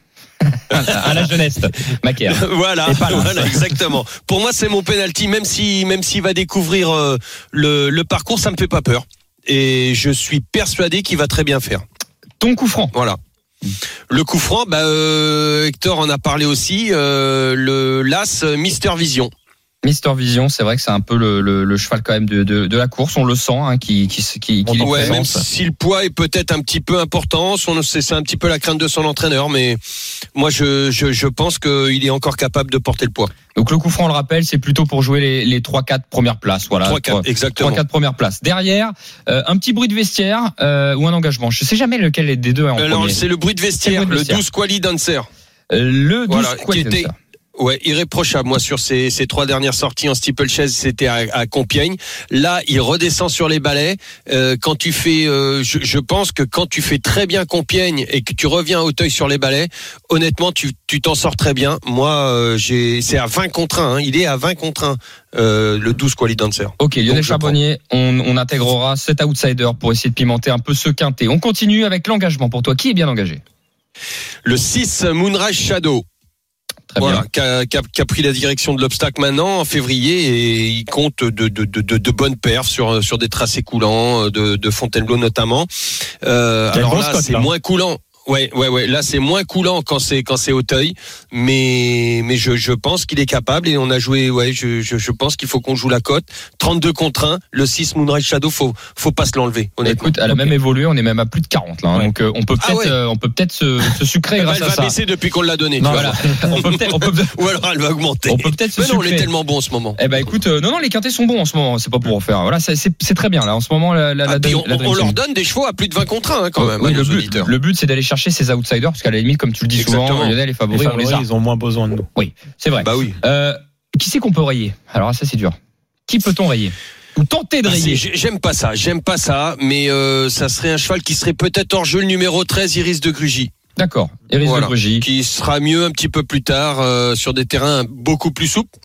S5: À la jeunesse, Macaire.
S6: voilà, voilà, exactement. Pour moi, c'est mon penalty, même si, même s'il va découvrir euh, le, le parcours, ça me fait pas peur. Et je suis persuadé qu'il va très bien faire.
S5: Ton coup franc.
S6: Voilà. Le coup franc, bah, euh, Hector en a parlé aussi. euh, le l'as Mister Vision.
S5: Mister Vision, c'est vrai que c'est un peu le, le- le cheval quand même de, de- de la course, on le sent, hein, qui, qui, qui,
S6: Ouais, même si le poids est peut-être un petit peu important, c'est un petit peu la crainte de son entraîneur, mais moi je, je, je pense qu'il est encore capable de porter le poids.
S5: Donc le coup franc, on le rappelle, c'est plutôt pour jouer les, les 3-4 premières places. Voilà.
S6: 3-4, exactement.
S5: 3-4 premières places. Derrière, euh, un petit bruit de vestiaire euh, ou un engagement. Je sais jamais lequel des deux est en
S6: Alors
S5: premier.
S6: c'est le bruit de vestiaire,
S5: le bruit de
S6: le
S5: vestiaire.
S6: 12 Quali Dancer.
S5: Euh, le 12
S6: Voilà, était-
S5: ça
S6: Ouais, irréprochable. Moi, sur ces, ces trois dernières sorties en steeplechase, c'était à, à Compiègne. Là, il redescend sur les balais. Euh, quand tu fais, euh, je, je pense que quand tu fais très bien Compiègne et que tu reviens à Auteuil sur les balais, honnêtement, tu tu t'en sors très bien. Moi, euh, j'ai, c'est à 20 contre 1. hein. Il est à 20 contre 1, euh, le 12 Quali Dancer.
S5: Ok, Lionel
S6: Donc,
S5: Charbonnier, on, on intégrera cet outsider pour essayer de pimenter un peu ce quintet. On continue avec l'engagement pour toi. Qui est bien engagé?
S6: Le 6 Moonrise Shadow.
S5: Très
S6: voilà, qui a, qui a- qui a pris la direction de l'obstacle maintenant en février et il compte de, de, de, de, de bonnes perfs sur, sur des tracés coulants, de, de Fontainebleau notamment. Euh, alors
S7: bon
S6: là,
S7: spot,
S6: c'est moins coulant. Ouais, ouais, ouais. Là, c'est moins coulant quand c'est quand c'est Auteuil, mais mais je, je pense qu'il est capable et on a joué. Ouais, je, je, je pense qu'il faut qu'on joue la cote. 32 contre 1, le 6 Moonrise Shadow, faut faut pas se l'enlever. Honnêtement.
S5: Écoute, elle a même évolué, on est même à plus de 40 là. hein.
S7: Ouais.
S5: donc euh, on peut
S6: Ah
S5: peut-être
S6: ouais.
S5: euh, on peut peut-être se, se sucrer grâce
S6: elle
S5: à
S6: va
S5: ça.
S6: baisser depuis qu'on l'a donné.
S5: Non,
S6: tu vas
S5: voilà.
S6: voir.
S5: on peut peut-être on peut,
S6: Ou alors elle va augmenter.
S5: on peut peut-être se
S6: Mais non, on
S5: sucrer.
S6: est tellement bon en ce moment.
S5: Eh ben écoute, euh, non non les quintés sont bons en ce moment, c'est pas pour en faire. Voilà, c'est très bien là en ce moment la la,
S6: Ah,
S5: la,
S6: puis
S5: la
S6: on, leur donne des chevaux à plus de 20 contre 1 hein, quand même,
S5: Oui,
S6: à
S5: le but, le but c'est d'aller chercher ces outsiders parce qu'à la limite comme tu le dis souvent. Lionel les
S7: Les
S5: favoris on les a.
S7: ils ont moins besoin de nous.
S5: Oui, c'est vrai.
S6: Bah oui.
S5: Euh, qui c'est qu'on peut rayer? Alors ça c'est dur. Qui peut-on rayer? Ou tenter de
S6: Ah,
S5: rayer
S6: J'aime pas ça, j'aime pas ça, mais euh, ça serait un cheval qui serait peut-être hors jeu le numéro 13, Iris de Grugy,
S5: D'accord. Iris
S6: Voilà.
S5: de Grugy.
S6: qui sera mieux un petit peu plus tard euh, sur des terrains beaucoup plus souples.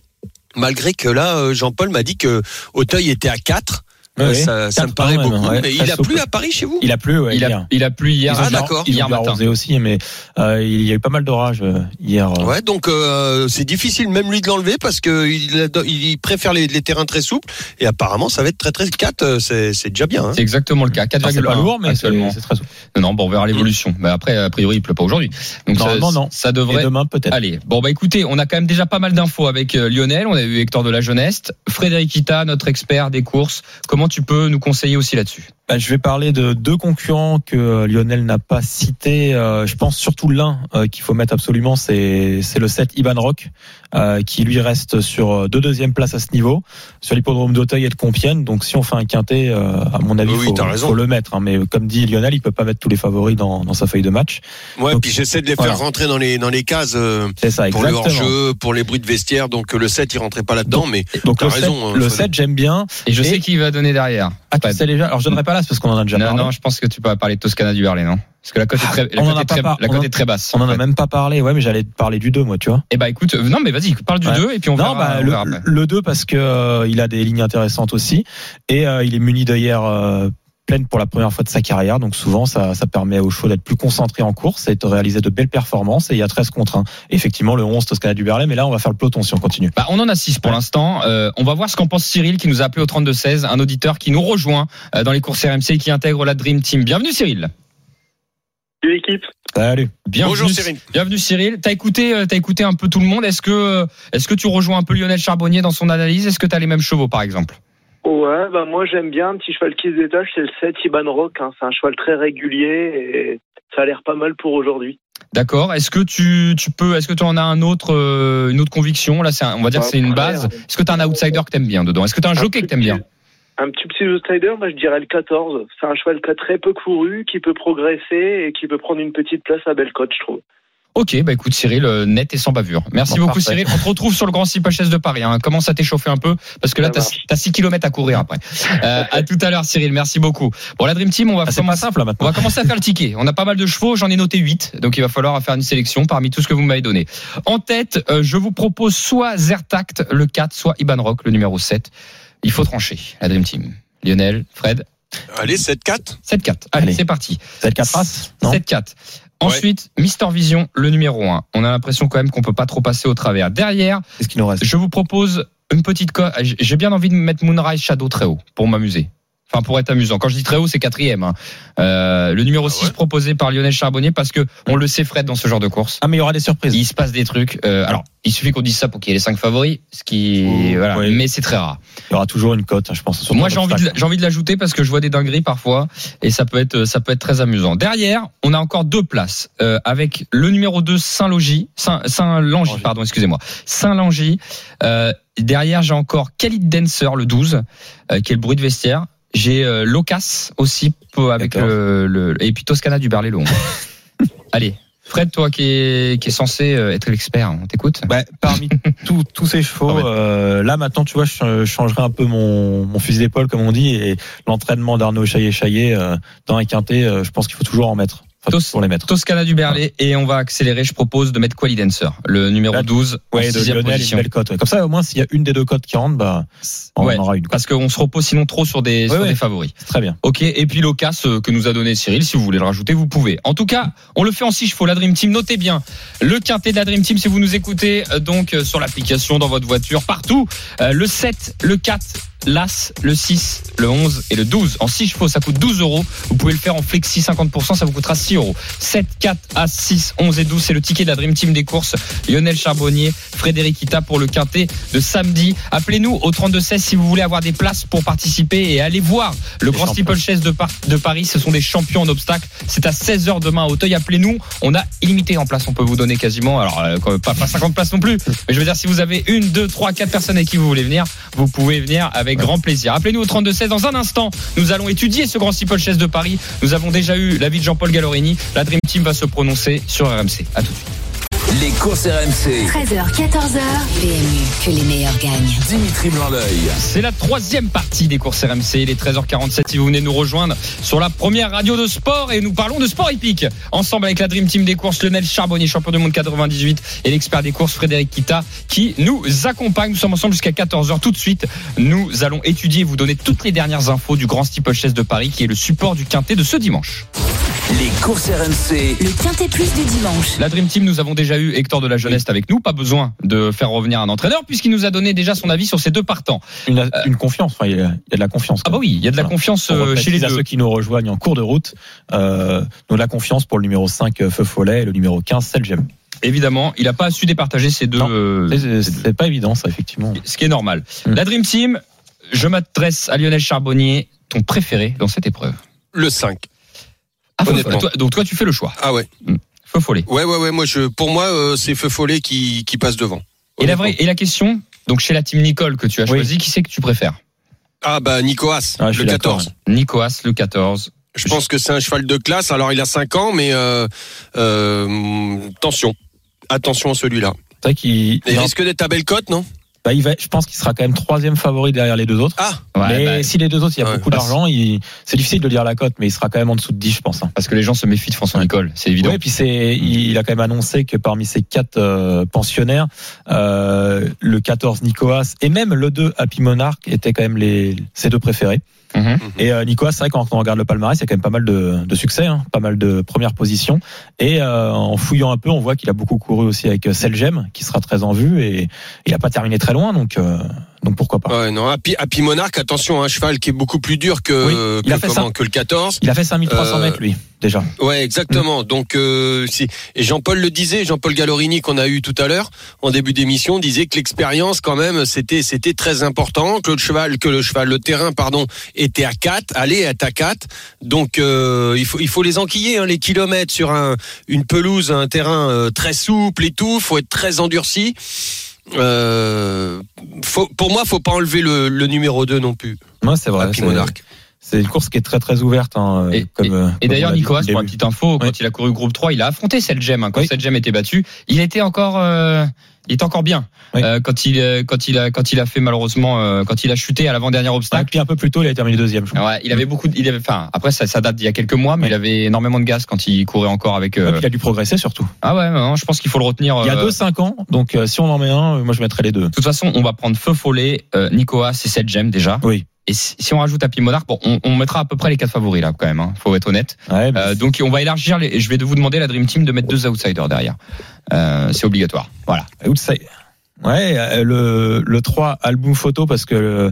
S6: Malgré que là, Jean-Paul m'a dit que Auteuil était à 4.
S7: Ouais, ouais.
S6: ça, ça me paraît
S7: même,
S6: beaucoup.
S7: ouais.
S6: mais il a plu à Paris chez vous
S7: Il a plu, ouais,
S5: Il
S7: hier.
S5: a, il a plu hier,
S6: Ah, d'accord.
S5: Hier matin.
S7: aussi, mais euh, il y a eu pas mal d'orage euh, hier. euh.
S6: Ouais, donc euh, c'est difficile même lui de l'enlever parce que il, préfère les, les terrains très souples et apparemment ça va être très très 4 c'est déjà bien. Hein.
S5: C'est exactement le cas.
S7: Alors, C'est
S5: 4,1
S7: pas lourd, mais c'est très souple.
S5: Non, non, bon, on verra l'évolution. Mais après, a priori, il pleut pas aujourd'hui. Donc ça,
S7: Normalement, non.
S5: ça
S7: Et
S5: devrait
S7: demain, peut-être.
S5: Allez, bon bah écoutez, on a quand même déjà pas mal d'infos avec Lionel, on a vu Hector de la Jeunesse, Frédéric Ita, notre expert des courses. Comment tu peux nous conseiller aussi là-dessus?
S7: Bah, je vais parler de deux concurrents que euh, Lionel n'a pas cités. Euh, je pense surtout l'un euh, qu'il faut mettre absolument, c'est c'est le 7 Iban Rock, euh, qui lui reste sur euh, deux deuxièmes places à ce niveau, sur l'hippodrome d'Auteuil et de Compiègne. Donc si on fait un quintet, euh, à mon avis,
S6: Oui,
S7: faut, faut le mettre. hein. Mais comme dit Lionel, il peut pas mettre tous les favoris dans, dans sa feuille de match.
S6: Ouais,
S7: Donc,
S6: puis j'essaie de les
S7: voilà.
S6: faire rentrer dans les dans les cases euh,
S7: C'est ça,
S6: pour le
S7: exactement.
S6: hors-jeu, pour les bruits de vestiaire. Donc le 7 il rentrait pas là-dedans, mais
S7: Donc
S6: T'as
S7: le
S6: raison,
S7: 7,
S6: hein,
S7: le
S6: Fred.
S7: 7 j'aime bien.
S5: Et je
S7: Et-
S5: sais qui va donner derrière.
S7: Ah, tu sais déjà. Alors je donnerai pas parce qu'on en a déjà
S5: Non,
S7: parlé.
S5: non, je pense que tu peux parler de Toscana du Berlay, non? Parce que la cote est très, la
S7: on en
S5: cote
S7: a
S5: est très, est basse.
S7: On en a même pas parlé. Ouais, mais j'allais te parler du 2 moi, tu vois.
S5: Eh bah écoute, non mais vas-y, parle du
S7: Ouais.
S5: 2 et puis on
S7: non,
S5: verra,
S7: bah,
S5: on
S7: le,
S5: verra
S7: le 2 parce que euh, il a des lignes intéressantes aussi et euh, il est muni d'œillères pleines pour la première fois de sa carrière. Donc souvent, ça, ça permet au show d'être plus concentré en course et de réaliser de belles performances. Et il y a 13 contre 1. Et effectivement, le 11 Toscana du Berlay, mais là, on va faire le peloton si on continue.
S5: Bah, on en a 6 pour
S7: Ouais.
S5: l'instant. Euh, on va voir ce qu'en pense Cyril qui nous a appelé au 32-16, un auditeur qui nous rejoint euh, dans les courses RMC et qui intègre la Dream Team. Bienvenue Cyril.
S8: L'équipe.
S7: Salut.
S5: Bienvenue,
S6: bonjour Cyril.
S5: Bienvenue Cyril. T'as écouté, euh, t'as écouté un peu tout le monde. Est-ce que, est-ce que tu rejoins un peu Lionel Charbonnier dans son analyse? Est-ce que t'as les mêmes chevaux par exemple?
S9: Ouais, bah moi j'aime bien un petit cheval qui se détache, c'est le 7 Iban Rock. Hein. C'est un cheval très régulier et ça a l'air pas mal pour aujourd'hui.
S5: D'accord. Est-ce que tu, tu peux, est-ce que tu en as un autre, euh, une autre conviction? Là, un- on va dire que c'est une base. Est-ce que t'as un outsider que t'aimes bien dedans? Est-ce que t'as un jockey que t'aimes bien?
S9: Un petit petit outsider, moi je dirais le 14. C'est un cheval qui a très peu couru, qui peut progresser et qui peut prendre une petite place à Bellecote, je trouve.
S5: Ok, bah écoute Cyril, euh, net et sans bavure. Merci
S7: Bon,
S5: beaucoup
S7: parfait.
S5: Cyril. On te retrouve sur le Grand Steeplechase de Paris. Hein. Commence à t'échauffer un peu parce que là t'as,
S9: marche.
S5: t'as 6 km à courir après. Euh, à tout à l'heure Cyril. Merci beaucoup. Bon la Dream Team, on va
S7: Ah, c'est pas
S5: commencer.
S7: simple là
S5: On va commencer à faire le ticket. On a pas mal de chevaux, j'en ai noté 8, donc il va falloir faire une sélection parmi tout ce que vous m'avez donné. En tête, euh, je vous propose soit Zertact, le 4, soit Iban Rock, le numéro 7. Il faut trancher, la Dream Team. Lionel, Fred,
S6: Allez 7-4.
S5: 7-4. Allez,
S7: Allez.
S5: c'est parti.
S7: C'est le 4 races Non
S5: 7-4. Ensuite, Mister Vision, le numéro 1. On a l'impression quand même qu'on peut pas trop passer au travers. Derrière,
S7: qu'il nous reste?
S5: je vous propose une petite. J'ai bien envie de mettre Moonrise Shadow très haut pour m'amuser. Enfin, pour être amusant. Quand je dis très haut, c'est quatrième. hein. Euh, le numéro
S6: Ah
S5: 6
S6: ouais
S5: proposé par Lionel Charbonnier parce que on le sait, Fred, dans ce genre de course.
S7: Ah, mais il y aura des surprises.
S5: Il se passe des trucs. Euh, alors, il suffit qu'on dise ça pour qu'il y ait les cinq favoris, ce qui,
S7: Mmh,
S5: voilà. Mais c'est très rare.
S7: Il y aura toujours une cote, hein, je pense.
S5: Moi, j'ai envie, j'ai envie de l'ajouter parce que je vois des dingueries parfois et ça peut être, ça peut être très amusant. Derrière, on a encore deux places euh, avec le numéro 2 Saint-Logis, Saint,
S7: Langy.
S5: pardon, excusez-moi, Saint-Langy. Euh, derrière, j'ai encore Khalid Dancer, le 12, euh, qui est le bruit de vestiaire. J'ai euh, Locas aussi peu avec
S7: 14.
S5: le, le- et puis Toscana du 11. Allez, Fred, toi qui est, qui est censé euh, être l'expert, on t'écoute.
S7: Bah, parmi tous tous ces chevaux,
S5: Ah ouais.
S7: euh, là maintenant, tu vois, je je changerai un peu mon, mon fusil d'épaule, comme on dit, et l'entraînement d'Arnaud Chaillet-Chaillet euh, dans un quintet, euh, je pense qu'il faut toujours en mettre. Enfin,
S5: Tos-
S7: pour les mettre.
S5: Toscana du Berlay et on va accélérer. Je propose de mettre Quali Dancer, le numéro
S7: Là,
S5: 12, en
S7: Ouais, de Lionel, belle cote. ouais. Comme ça, au moins, s'il y a une des deux cotes qui rentre, bah, on
S5: Ouais,
S7: en aura une. quoi.
S5: Parce qu'on se repose sinon trop sur des,
S7: Ouais,
S5: sur des favoris.
S7: Très bien.
S5: Ok, et puis l'Ocas euh, que nous a donné Cyril, si vous voulez le rajouter, vous pouvez. En tout cas, on le fait en six chevaux, la Dream Team. Notez bien le quintet de la Dream Team si vous nous écoutez euh, donc euh, sur l'application, dans votre voiture, partout. Euh, le 7, le 4, l'As, le 6, le 11 et le 12. En 6 chevaux, ça coûte 12 euros. Vous pouvez le faire en flexi 50%, ça vous coûtera 6 euros. 7, 4, As, 6, 11 et 12, c'est le ticket de la Dream Team des courses. Lionel Charbonnier, Frédéric Ita pour le quintet de samedi. Appelez-nous au 32-16 si vous voulez avoir des places pour participer et aller voir le
S7: Les
S5: Grand
S7: champions.
S5: Steeplechase de, Par- de Paris. Ce sont des champions en obstacle. C'est à 16h demain à Auteuil. Appelez-nous. On a illimité en place. On peut vous donner quasiment, alors euh, pas, pas 50 places non plus, mais je veux dire, si vous avez une, deux, trois, quatre personnes avec qui vous voulez venir, vous pouvez venir avec grand plaisir. Appelez-nous au 32-16. Dans un instant, nous allons étudier ce Grand Steeplechase de Paris. Nous avons déjà eu l'avis de Jean-Paul Gallorini. La Dream Team va se prononcer sur RMC. À tout de suite.
S3: Les courses RMC.
S4: 13h, 14h. PMU, que les meilleurs gagnent.
S3: Dimitri Blanc-L'œil.
S5: C'est la troisième partie des courses RMC. Il est 13h47 si vous venez nous rejoindre sur la première radio de sport et nous parlons de sport hippique. Ensemble avec la Dream Team des courses, Lionel Charbonnier, champion du monde 98 et l'expert des courses Frédéric Kita qui nous accompagne. Nous sommes ensemble jusqu'à 14h. Tout de suite, nous allons étudier et vous donner toutes les dernières infos du Grand Steeplechase de Paris qui est le support du quintet de ce dimanche.
S3: Les courses RMC.
S4: Le Quintet Plus du dimanche.
S5: La Dream Team, nous avons déjà eu Hector de la Jeunesse avec nous. Pas besoin de faire revenir un entraîneur puisqu'il nous a donné déjà son avis sur ces deux partants.
S7: Une, une confiance, enfin, il y, a, il y a de la confiance.
S5: Ah bah oui, il y a de la confiance
S7: On
S5: euh, chez les
S7: à
S5: deux.
S7: ceux qui nous rejoignent en cours de route, euh, nous de la confiance pour le numéro 5 euh, Feu Follet et le numéro 15 Selgem.
S5: Évidemment, il n'a pas su départager ces deux. Euh,
S7: C'est- pas évident ça effectivement.
S5: ce qui est normal.
S7: Mm.
S5: La Dream Team, je m'adresse à Lionel Charbonnier, ton préféré dans cette épreuve.
S6: Le 5.
S5: Ah,
S6: Honnêtement.
S5: Toi- donc toi, tu fais le choix.
S6: Ah ouais.
S5: Feu follet.
S6: Ouais, ouais, ouais. Moi, je, pour moi, euh, c'est Feu Follet qui, qui passe devant.
S5: Et la vraie, et la question, donc chez la team Nicole que tu as
S7: Oui.
S5: choisi, qui c'est que tu préfères?
S6: Ah bah Nicoas,
S7: Ah,
S6: le
S7: suis d'accord,
S6: 14.
S5: Nicoas, le 14.
S6: Je pense que c'est un cheval de classe. Alors, il a 5 ans, mais euh, euh, attention. Attention à celui-là. Il- risque d'être à belle cote, non?
S7: Bah, il va, je pense qu'il sera quand même troisième favori derrière les deux autres.
S6: Ah,
S5: Ouais,
S7: mais
S5: bah,
S7: si les deux autres, il y a
S6: Ouais.
S7: beaucoup d'argent, il- c'est difficile de dire la cote, mais il sera quand même en dessous de 10, je pense. hein.
S5: parce que les gens se méfient de François Nicole, c'est évident.
S7: Oui, et puis c'est, il, il a quand même annoncé que parmi ses quatre euh, pensionnaires, euh, le 14 Nicoas et même le 2 Happy Monarch étaient quand même les ses deux préférés.
S5: Mhm.
S7: Et euh, Nicoas, c'est vrai quand on regarde le palmarès, il y a quand même pas mal de, succès, hein, pas mal de premières positions. Et euh, en fouillant un peu, on voit qu'il a beaucoup couru aussi avec euh, Selgem, qui sera très en vue, et il a pas terminé très loin, donc euh, donc pourquoi pas.
S6: ouais, non. Happy, Happy Monarch, attention, un cheval qui est beaucoup plus dur que,
S7: Oui, il
S6: que,
S7: a fait
S6: comment,
S7: ça.
S6: que le 14.
S7: Il a fait 5300
S6: Euh,
S7: mètres lui déjà.
S6: Ouais, exactement.
S7: Mm.
S6: Donc, euh, si- et Jean-Paul le disait, Jean-Paul Gallorini qu'on a eu tout à l'heure en début d'émission disait que l'expérience, quand même, c'était c'était très important, que le cheval, que le cheval, le terrain, pardon, était à 4, allait être à 4. Donc, euh, il faut il faut les enquiller, hein, les kilomètres sur un une pelouse, un terrain euh, très souple et tout. Faut être très endurci. Euh, faut, pour moi, faut pas enlever le, le numéro 2 non plus.
S7: Moi, c'est vrai.
S6: Happy
S7: c'est-
S6: Monarch.
S7: C'est une course qui est très très ouverte. Hein,
S5: Et-
S7: comme, euh,
S5: Et
S7: comme
S5: d'ailleurs, Nicolas, pour une petite info, quand
S7: Oui.
S5: il a couru groupe 3, il a affronté Selgem. hein, quand
S7: Oui.
S5: Selgem était battu, il était encore, euh, il était encore bien.
S7: Oui.
S5: Euh, quand il, euh, quand il a, quand il a fait malheureusement, euh, quand il a chuté à l'avant-dernier
S7: Ah,
S5: obstacle.
S7: puis un peu plus tôt, il a terminé deuxième. Je crois.
S5: Ouais, il avait beaucoup, de- il avait, enfin, après ça, ça date d'il y a quelques mois, mais il avait énormément de gaz quand il courait encore avec. euh,
S7: Ouais, il a dû progresser surtout.
S5: Ah ouais, non, je pense qu'il faut le retenir.
S7: Il y a deux 5 ans, donc si on en met un, moi je mettrais les deux.
S5: De toute façon, on va prendre Feu Follet, Nicolas et Selgem déjà.
S7: Oui.
S5: Et si, on rajoute Happy Monarch, bon, on, on mettra à peu près les quatre favoris là, quand même. Hein, faut être honnête.
S7: Ouais,
S5: Euh, donc on va élargir. Les, je vais vous demander la Dream Team de mettre deux outsiders derrière. Euh, c'est obligatoire. Voilà.
S7: Ouais, euh, le, le 3 album photo parce que euh,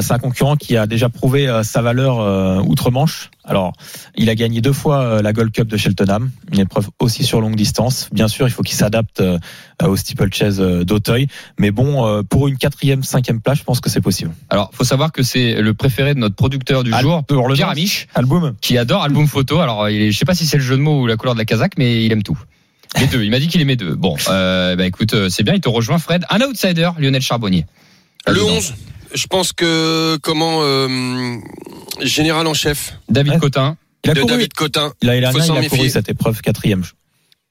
S7: c'est un concurrent qui a déjà prouvé euh, sa valeur euh, outre-Manche. Alors, il a gagné deux fois la Gold Cup de Cheltenham, une épreuve aussi sur longue distance. Bien sûr, il faut qu'il s'adapte au steeplechase d'Auteuil, mais bon, pour une quatrième, cinquième place, je pense que c'est possible.
S5: Alors, faut savoir que c'est le préféré de notre producteur du
S7: Al-
S5: jour, Pierre Amiche,
S7: Album.
S5: qui adore album photo. Alors, il est, je sais pas si c'est le jeu de mots ou la couleur de la casaque, mais il aime tout. Les deux. Il m'a dit qu'il aimait deux. Bon, euh, bah écoute, euh, c'est bien. Il te rejoint, Fred. Un outsider, Lionel Charbonnier.
S6: Le
S5: Là-dedans.
S6: 11, je pense que comment euh, général en chef
S5: David
S7: Ouais.
S5: Cotin
S7: Il a
S6: de
S7: couru.
S6: David Cotin.
S7: L'année dernière,
S6: Faut s'en
S7: il a couru cette épreuve quatrième.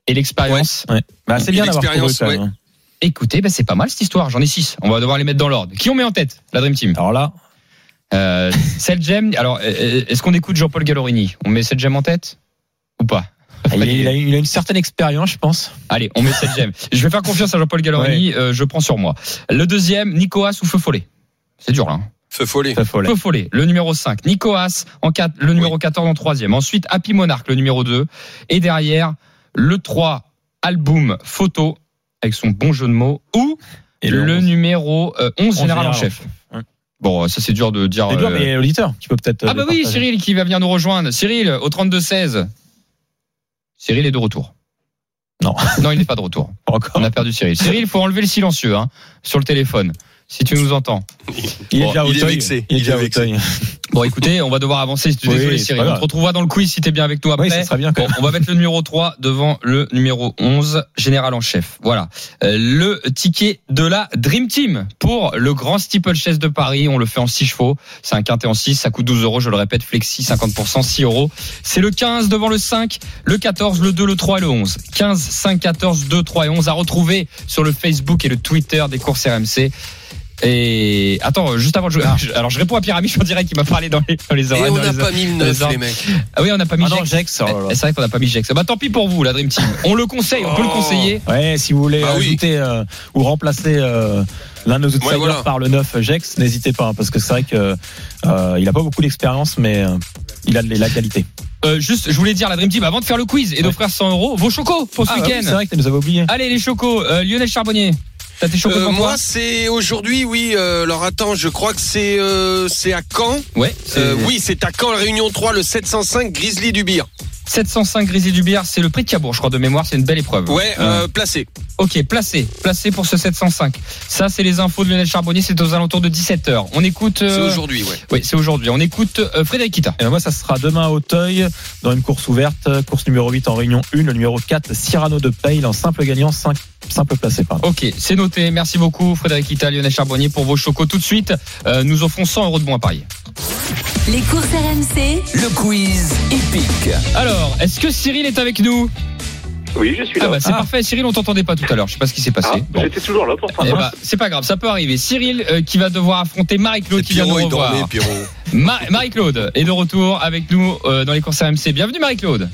S5: et l'expérience.
S7: Ouais. Bah, c'est bien d'avoir couru
S6: ouais.
S7: hein.
S5: Écoutez, bah, c'est pas mal cette histoire. J'en ai six. On va devoir les mettre dans l'ordre. Qui on met en tête La Dream Team?
S7: Alors là,
S5: Euh, Selgem. Alors, est-ce qu'on écoute Jean-Paul Gallorini On met Selgem en tête? Ou pas?
S7: Il a, il a- il a une certaine expérience, je pense.
S5: Allez, on met Selgem. Je vais faire confiance à Jean-Paul Gallorini. euh, je prends sur moi. Le deuxième, Nicoas ou Feu Follet? C'est dur là. hein.
S6: Feu follet.
S5: Feu Follet, le numéro 5. Nicoas, en 4, le numéro 14 en troisième. Ensuite, Happy Monarch, le numéro 2. Et derrière, le 3, Album Photo, avec son bon jeu de mots. Ou
S7: Et
S5: le,
S7: le onze.
S5: numéro euh, 11, général en chef.
S7: Ouais.
S5: Bon, ça c'est dur de dire.
S7: C'est dur,
S5: euh,
S7: mais l'auditeur, tu peux peut-être.
S5: Ah
S7: euh,
S5: bah oui. Cyril qui va venir nous rejoindre. Cyril, au 32-16. Cyril est de retour.
S7: Non.
S5: Non, il n'est pas de retour.
S7: Encore.
S5: On a perdu Cyril. Cyril, il faut enlever le silencieux hein, sur le téléphone. Si tu nous entends.
S7: Il est
S6: Bon,
S7: déjà à
S6: il est
S7: Auteuil.
S6: vexé.
S7: Il est déjà
S6: vexé.
S5: Bon, écoutez, on va devoir avancer. Je suis
S7: Oui,
S5: désolé, Cyril. On te retrouvera dans le quiz si t'es bien avec nous après.
S7: Oui, ça serait bien. quand
S5: Bon, on va mettre le numéro 3 devant le numéro 11, général en chef. Voilà. Euh, le ticket de la Dream Team pour le grand steeplechase de Paris. On le fait en 6 chevaux. C'est un quintet en 6. Ça coûte 12 euros. Je le répète, flexi 50%, 6 euros. C'est le 15 devant le 5, le 14, le 2, le 3 et le 11. 15, 5, 14, 2, 3 et 11 à retrouver sur le Facebook et le Twitter des courses RMC. Et attends, juste avant, je... alors je réponds à Pierre Amiche en direct qui m'a parlé dans les, dans les
S6: Et
S5: oreilles.
S6: on
S5: dans
S6: n'a pas mis le
S5: dans les
S6: 9,
S5: oreilles.
S6: les mecs.
S5: Ah oui, on n'a pas mis
S7: Ah non, oh là.
S5: Eh, C'est vrai qu'on n'a pas mis Gex. Bah tant pis pour vous, la Dream Team. On le conseille, on peut le
S6: Oh.
S5: conseiller.
S7: Ouais, si vous voulez
S6: Bah oui.
S7: ajouter euh, ou remplacer euh, l'un de nos outsiders
S6: voilà.
S7: par le 9 Jex, n'hésitez pas, hein, parce que c'est vrai que euh, il a pas beaucoup d'expérience, mais euh, il a de la qualité.
S5: Euh, juste, je voulais dire la Dream Team avant de faire le quiz et d'offrir 100 euros, vos chocos pour ce
S7: Ah, bah oui,
S5: week-end.
S7: c'est vrai que tu nous avais oublié.
S5: Allez les chocos, Euh, Lionel Charbonnier. T'as tes chocos
S6: Euh, moi, c'est aujourd'hui, oui. euh, alors attends, je crois que c'est euh, c'est à Caen.
S5: Ouais.
S6: Euh, oui, c'est à Caen, la Réunion 3, le 705 Grizzly du Bir.
S5: 705 Grizzly du Bière, c'est le prix de Cabourg, je crois de mémoire, c'est une belle épreuve.
S6: Ouais,
S5: Euh,
S6: euh, placé.
S5: Ok, placé, placé pour ce 705. Ça, c'est les infos de Lionel Charbonnier, c'est aux alentours de 17h. On écoute.
S6: C'est aujourd'hui, ouais.
S5: Oui, c'est aujourd'hui. On écoute euh, Frédéric Kita.
S7: Et ben moi, ça sera demain à Auteuil, dans une course ouverte, course numéro 8 en Réunion 1, le numéro 4, Cyrano de Peil, en simple gagnant, 5, simple placé, pardon.
S5: Ok, c'est noté. Merci beaucoup, Frédéric Kita, Lionel Charbonnier, pour vos chocos. Tout de suite, euh, nous offrons 100 euros de bons à parier.
S4: Les courses RMC,
S3: Le quiz épique.
S5: Alors, est-ce que Cyril est avec nous?
S9: Oui, je suis
S5: Ah
S9: là.
S5: bah c'est parfait. Cyril, on t'entendait pas tout à l'heure. Je sais pas ce qui s'est passé.
S9: Ah,
S5: Bon.
S9: J'étais toujours là pour
S5: Eh
S9: ça.
S5: bah, c'est pas grave, ça peut arriver. Cyril euh, qui va devoir affronter Marie-Claude qui vient de revoir. Marie-Claude est de retour avec nous euh, dans les courses RMC. Bienvenue Marie-Claude.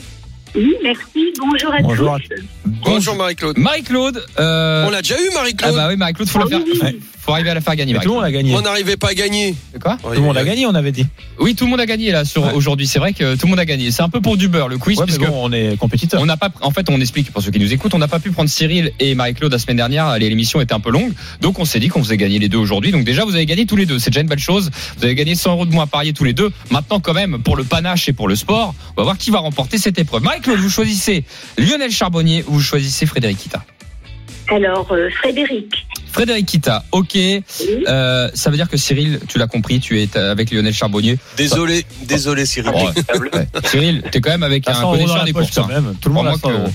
S10: Oui, merci. Bonjour à
S7: Bonjour à
S10: tous.
S6: Bonjour Marie-Claude.
S5: Marie-Claude. euh,
S6: On l'a déjà eu,
S5: Ah
S6: Marie-Claude
S5: bah oui, Marie-Claude, faut la
S10: Ah
S5: faire.
S10: oui, oui.
S7: Ouais.
S5: Faut arriver à la faire gagner.
S7: Tout le monde a gagné.
S6: On n'arrivait pas à gagner.
S5: C'est quoi
S7: Tout le monde a gagné, on avait dit.
S5: Oui, tout le monde a gagné là sur
S7: Ouais.
S5: aujourd'hui. C'est vrai que tout le monde a gagné. C'est un peu pour du beurre le quiz
S7: Ouais,
S5: puisque
S7: bon, on est compétiteur.
S5: On n'a pas, en fait, on explique pour ceux qui nous écoutent, on n'a pas pu prendre Cyril et Marie-Claude la semaine dernière. les- L'émission était un peu longue, donc on s'est dit qu'on faisait gagner les deux aujourd'hui. Donc déjà, vous avez gagné tous les deux. C'est déjà une belle chose. Vous avez gagné 100 euros de moins à parier tous les deux. Maintenant, quand même, pour le panache et pour le sport, on va voir qui va remporter cette épreuve. Vous choisissez Lionel Charbonnier ou vous choisissez Frédéric Kita?
S10: Alors, euh, Frédéric.
S5: Frédéric Kita, ok. Euh, ça veut dire que Cyril, tu l'as compris, tu es avec Lionel Charbonnier.
S6: Désolé, désolé Cyril.
S5: Ouais. Ouais. Cyril, t'es quand même avec
S7: T'as
S5: un
S7: 100 euros dans
S5: connaisseur
S7: la
S5: des
S7: poche
S5: courses.
S7: quand
S5: hein.
S7: même. Tout le monde a 100
S5: Crois-moi que
S7: euros.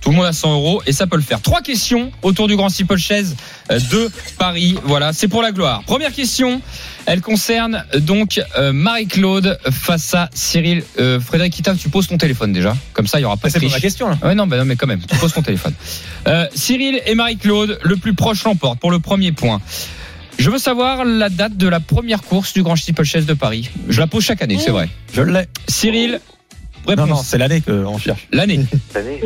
S5: Tout le monde a 100 euros et ça peut le faire. Trois questions autour du Grand Steeple Chaise euh, de Paris. Voilà, c'est pour la gloire. Première question, elle concerne donc euh, Marie-Claude face à Cyril. Euh, Frédéric Kita, tu poses ton téléphone déjà. Comme ça, il y aura pas de
S7: C'est pas ma question, là.
S5: Ouais, non, bah non, mais quand même, tu poses ton téléphone. Euh, Cyril et Marie-Claude, le plus proche l'emporte pour le premier point. Je veux savoir la date de la première course du Grand Steeplechase de Paris. Je la pose chaque année, c'est vrai.
S7: Je l'ai.
S5: Cyril,
S7: Non, non,
S5: réponse.
S7: c'est l'année qu'on cherche.
S5: L'année.
S9: L'année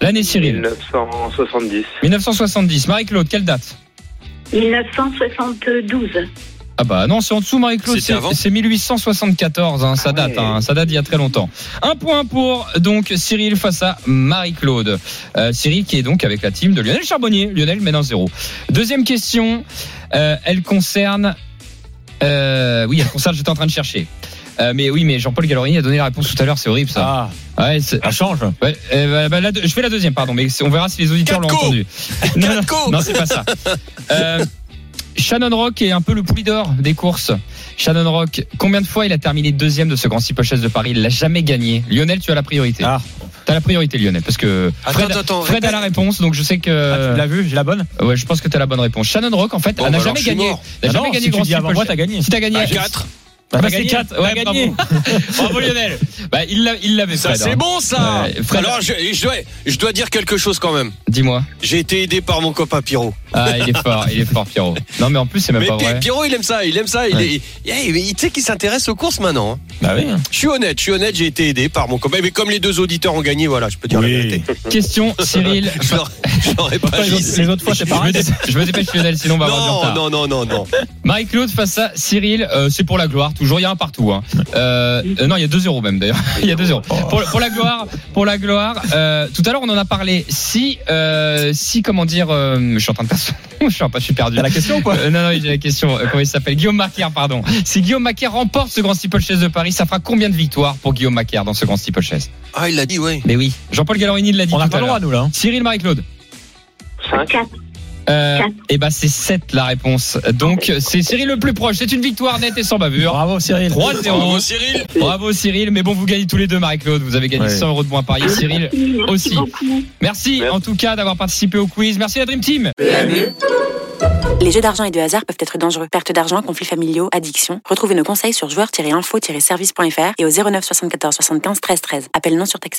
S5: L'année, Cyril.
S9: 1970.
S5: 1970. Marie-Claude, quelle date?
S10: 1972.
S5: Ah bah non, c'est en dessous Marie-Claude, c'est
S6: avant
S5: c'est 1874, hein, ça
S9: Ah
S5: date,
S9: ouais.
S5: hein, ça date d'il y a très longtemps. Un point pour donc Cyril face à Marie-Claude. Euh, Cyril qui est donc avec la team de Lionel Charbonnier. Lionel mène un zéro. Deuxième question, euh, elle concerne... Euh, oui, elle concerne, j'étais en train de chercher. Euh, mais oui, mais Jean-Paul Gallorini a donné la réponse tout à l'heure, c'est horrible ça.
S7: Ah,
S5: Ouais,
S7: ça change.
S5: Ouais, euh, bah, bah, la deux- je fais la deuxième, pardon, mais on verra si les auditeurs l'ont entendu. Non, non, c'est pas ça. Euh, Shannon Rock est un peu le poulie d'or des courses. Shannon Rock, combien de fois il a terminé deuxième de ce Grand Steeplechase de Paris? Il l'a jamais gagné. Lionel, tu as la priorité.
S7: Ah.
S5: T'as la priorité, Lionel, parce que Fred,
S6: attends, attends,
S5: Fred a la réponse, donc je sais que.
S7: Ah, tu l'as vu, j'ai la bonne?
S5: Ouais, je pense que t'as la bonne réponse. Shannon Rock, en fait,
S6: Bon,
S5: elle n'a
S6: bah
S5: jamais gagné. Elle n'a
S7: Ah
S5: jamais
S7: non,
S5: gagné
S7: si
S5: Grand
S7: dis avant moi, t'as gagné.
S5: Si t'as gagné?
S6: À 4.
S7: Bah,
S5: Bah,
S7: t'as
S5: c'est
S7: gagné.
S5: 4. Ouais,
S7: T'as
S5: bravo.
S7: gagné.
S5: bravo Lionel. Bah, il l'a- il l'avait,
S6: Ça c'est
S5: hein.
S6: bon ça.
S5: Ouais, Fred-
S6: Alors je, je dois, je dois dire quelque chose quand même.
S5: Dis-moi.
S6: J'ai été aidé par mon copain Pierrot.
S5: Ah, il est fort, il est fort, Pierrot. Non, mais en plus, c'est même
S6: Mais
S5: pas vrai.
S6: Pierrot il aime ça, il aime ça. Il,
S5: Ouais.
S6: est, eh, mais il tu sais qu'il s'intéresse aux courses maintenant. hein.
S7: Bah oui.
S6: Je suis honnête, je suis honnête, j'ai été aidé par mon copain. Mais comme les deux auditeurs ont gagné, voilà, je peux dire la vérité.
S5: Question, Cyril.
S6: Je l'aurais- pas dit.
S7: autres- les autres fois, c'est
S5: Je me,
S7: pareil.
S5: je me dépêche Lionel, sinon on va avoir du
S6: Non,
S5: retard.
S6: non, non, non, non.
S5: Marie-Claude face à Cyril, euh, c'est pour la gloire, toujours, il y a un partout. Hein. Euh, euh, non, il y a 2-0 même d'ailleurs. il y a 2-0. Pour, pour la gloire, pour la gloire. euh, tout à l'heure on en a parlé. Si, euh, si comment dire, euh, je suis en train de passer. je suis un peu, je suis perdu.
S7: T'as la question ou quoi
S5: Euh, non, non, j'ai la question. Euh, comment il s'appelle? Guillaume Macaire, pardon. Si Guillaume Macaire remporte ce grand steeplechase de Paris, ça fera combien de victoires pour Guillaume Macaire dans ce grand steeplechase
S6: Ah, il l'a dit, ouais.
S5: Mais oui. Jean-Paul Gallorini l'a dit
S7: On n'a pas le droit, nous, là. hein.
S5: Cyril Marie-Claude.
S9: 5.
S10: 4.
S5: Euh, et bah c'est 7 la réponse. Donc c'est Cyril le plus proche. C'est une victoire nette et sans bavure.
S7: Bravo Cyril.
S5: 3-0.
S6: Bravo Cyril.
S5: Bravo Cyril, mais bon vous gagnez tous les deux Marie-Claude, vous avez gagné
S7: Ouais.
S5: 100 euros de à parier. Cyril
S10: Merci,
S5: aussi.
S10: beaucoup.
S5: Merci en tout cas d'avoir participé au quiz. Merci la Dream Team.
S2: Les jeux d'argent et de hasard peuvent être dangereux. Perte d'argent, conflits familiaux, addiction. Retrouvez nos conseils sur joueurs-info-service.fr et au 09 74 75 13 13. Appel non surtaxé.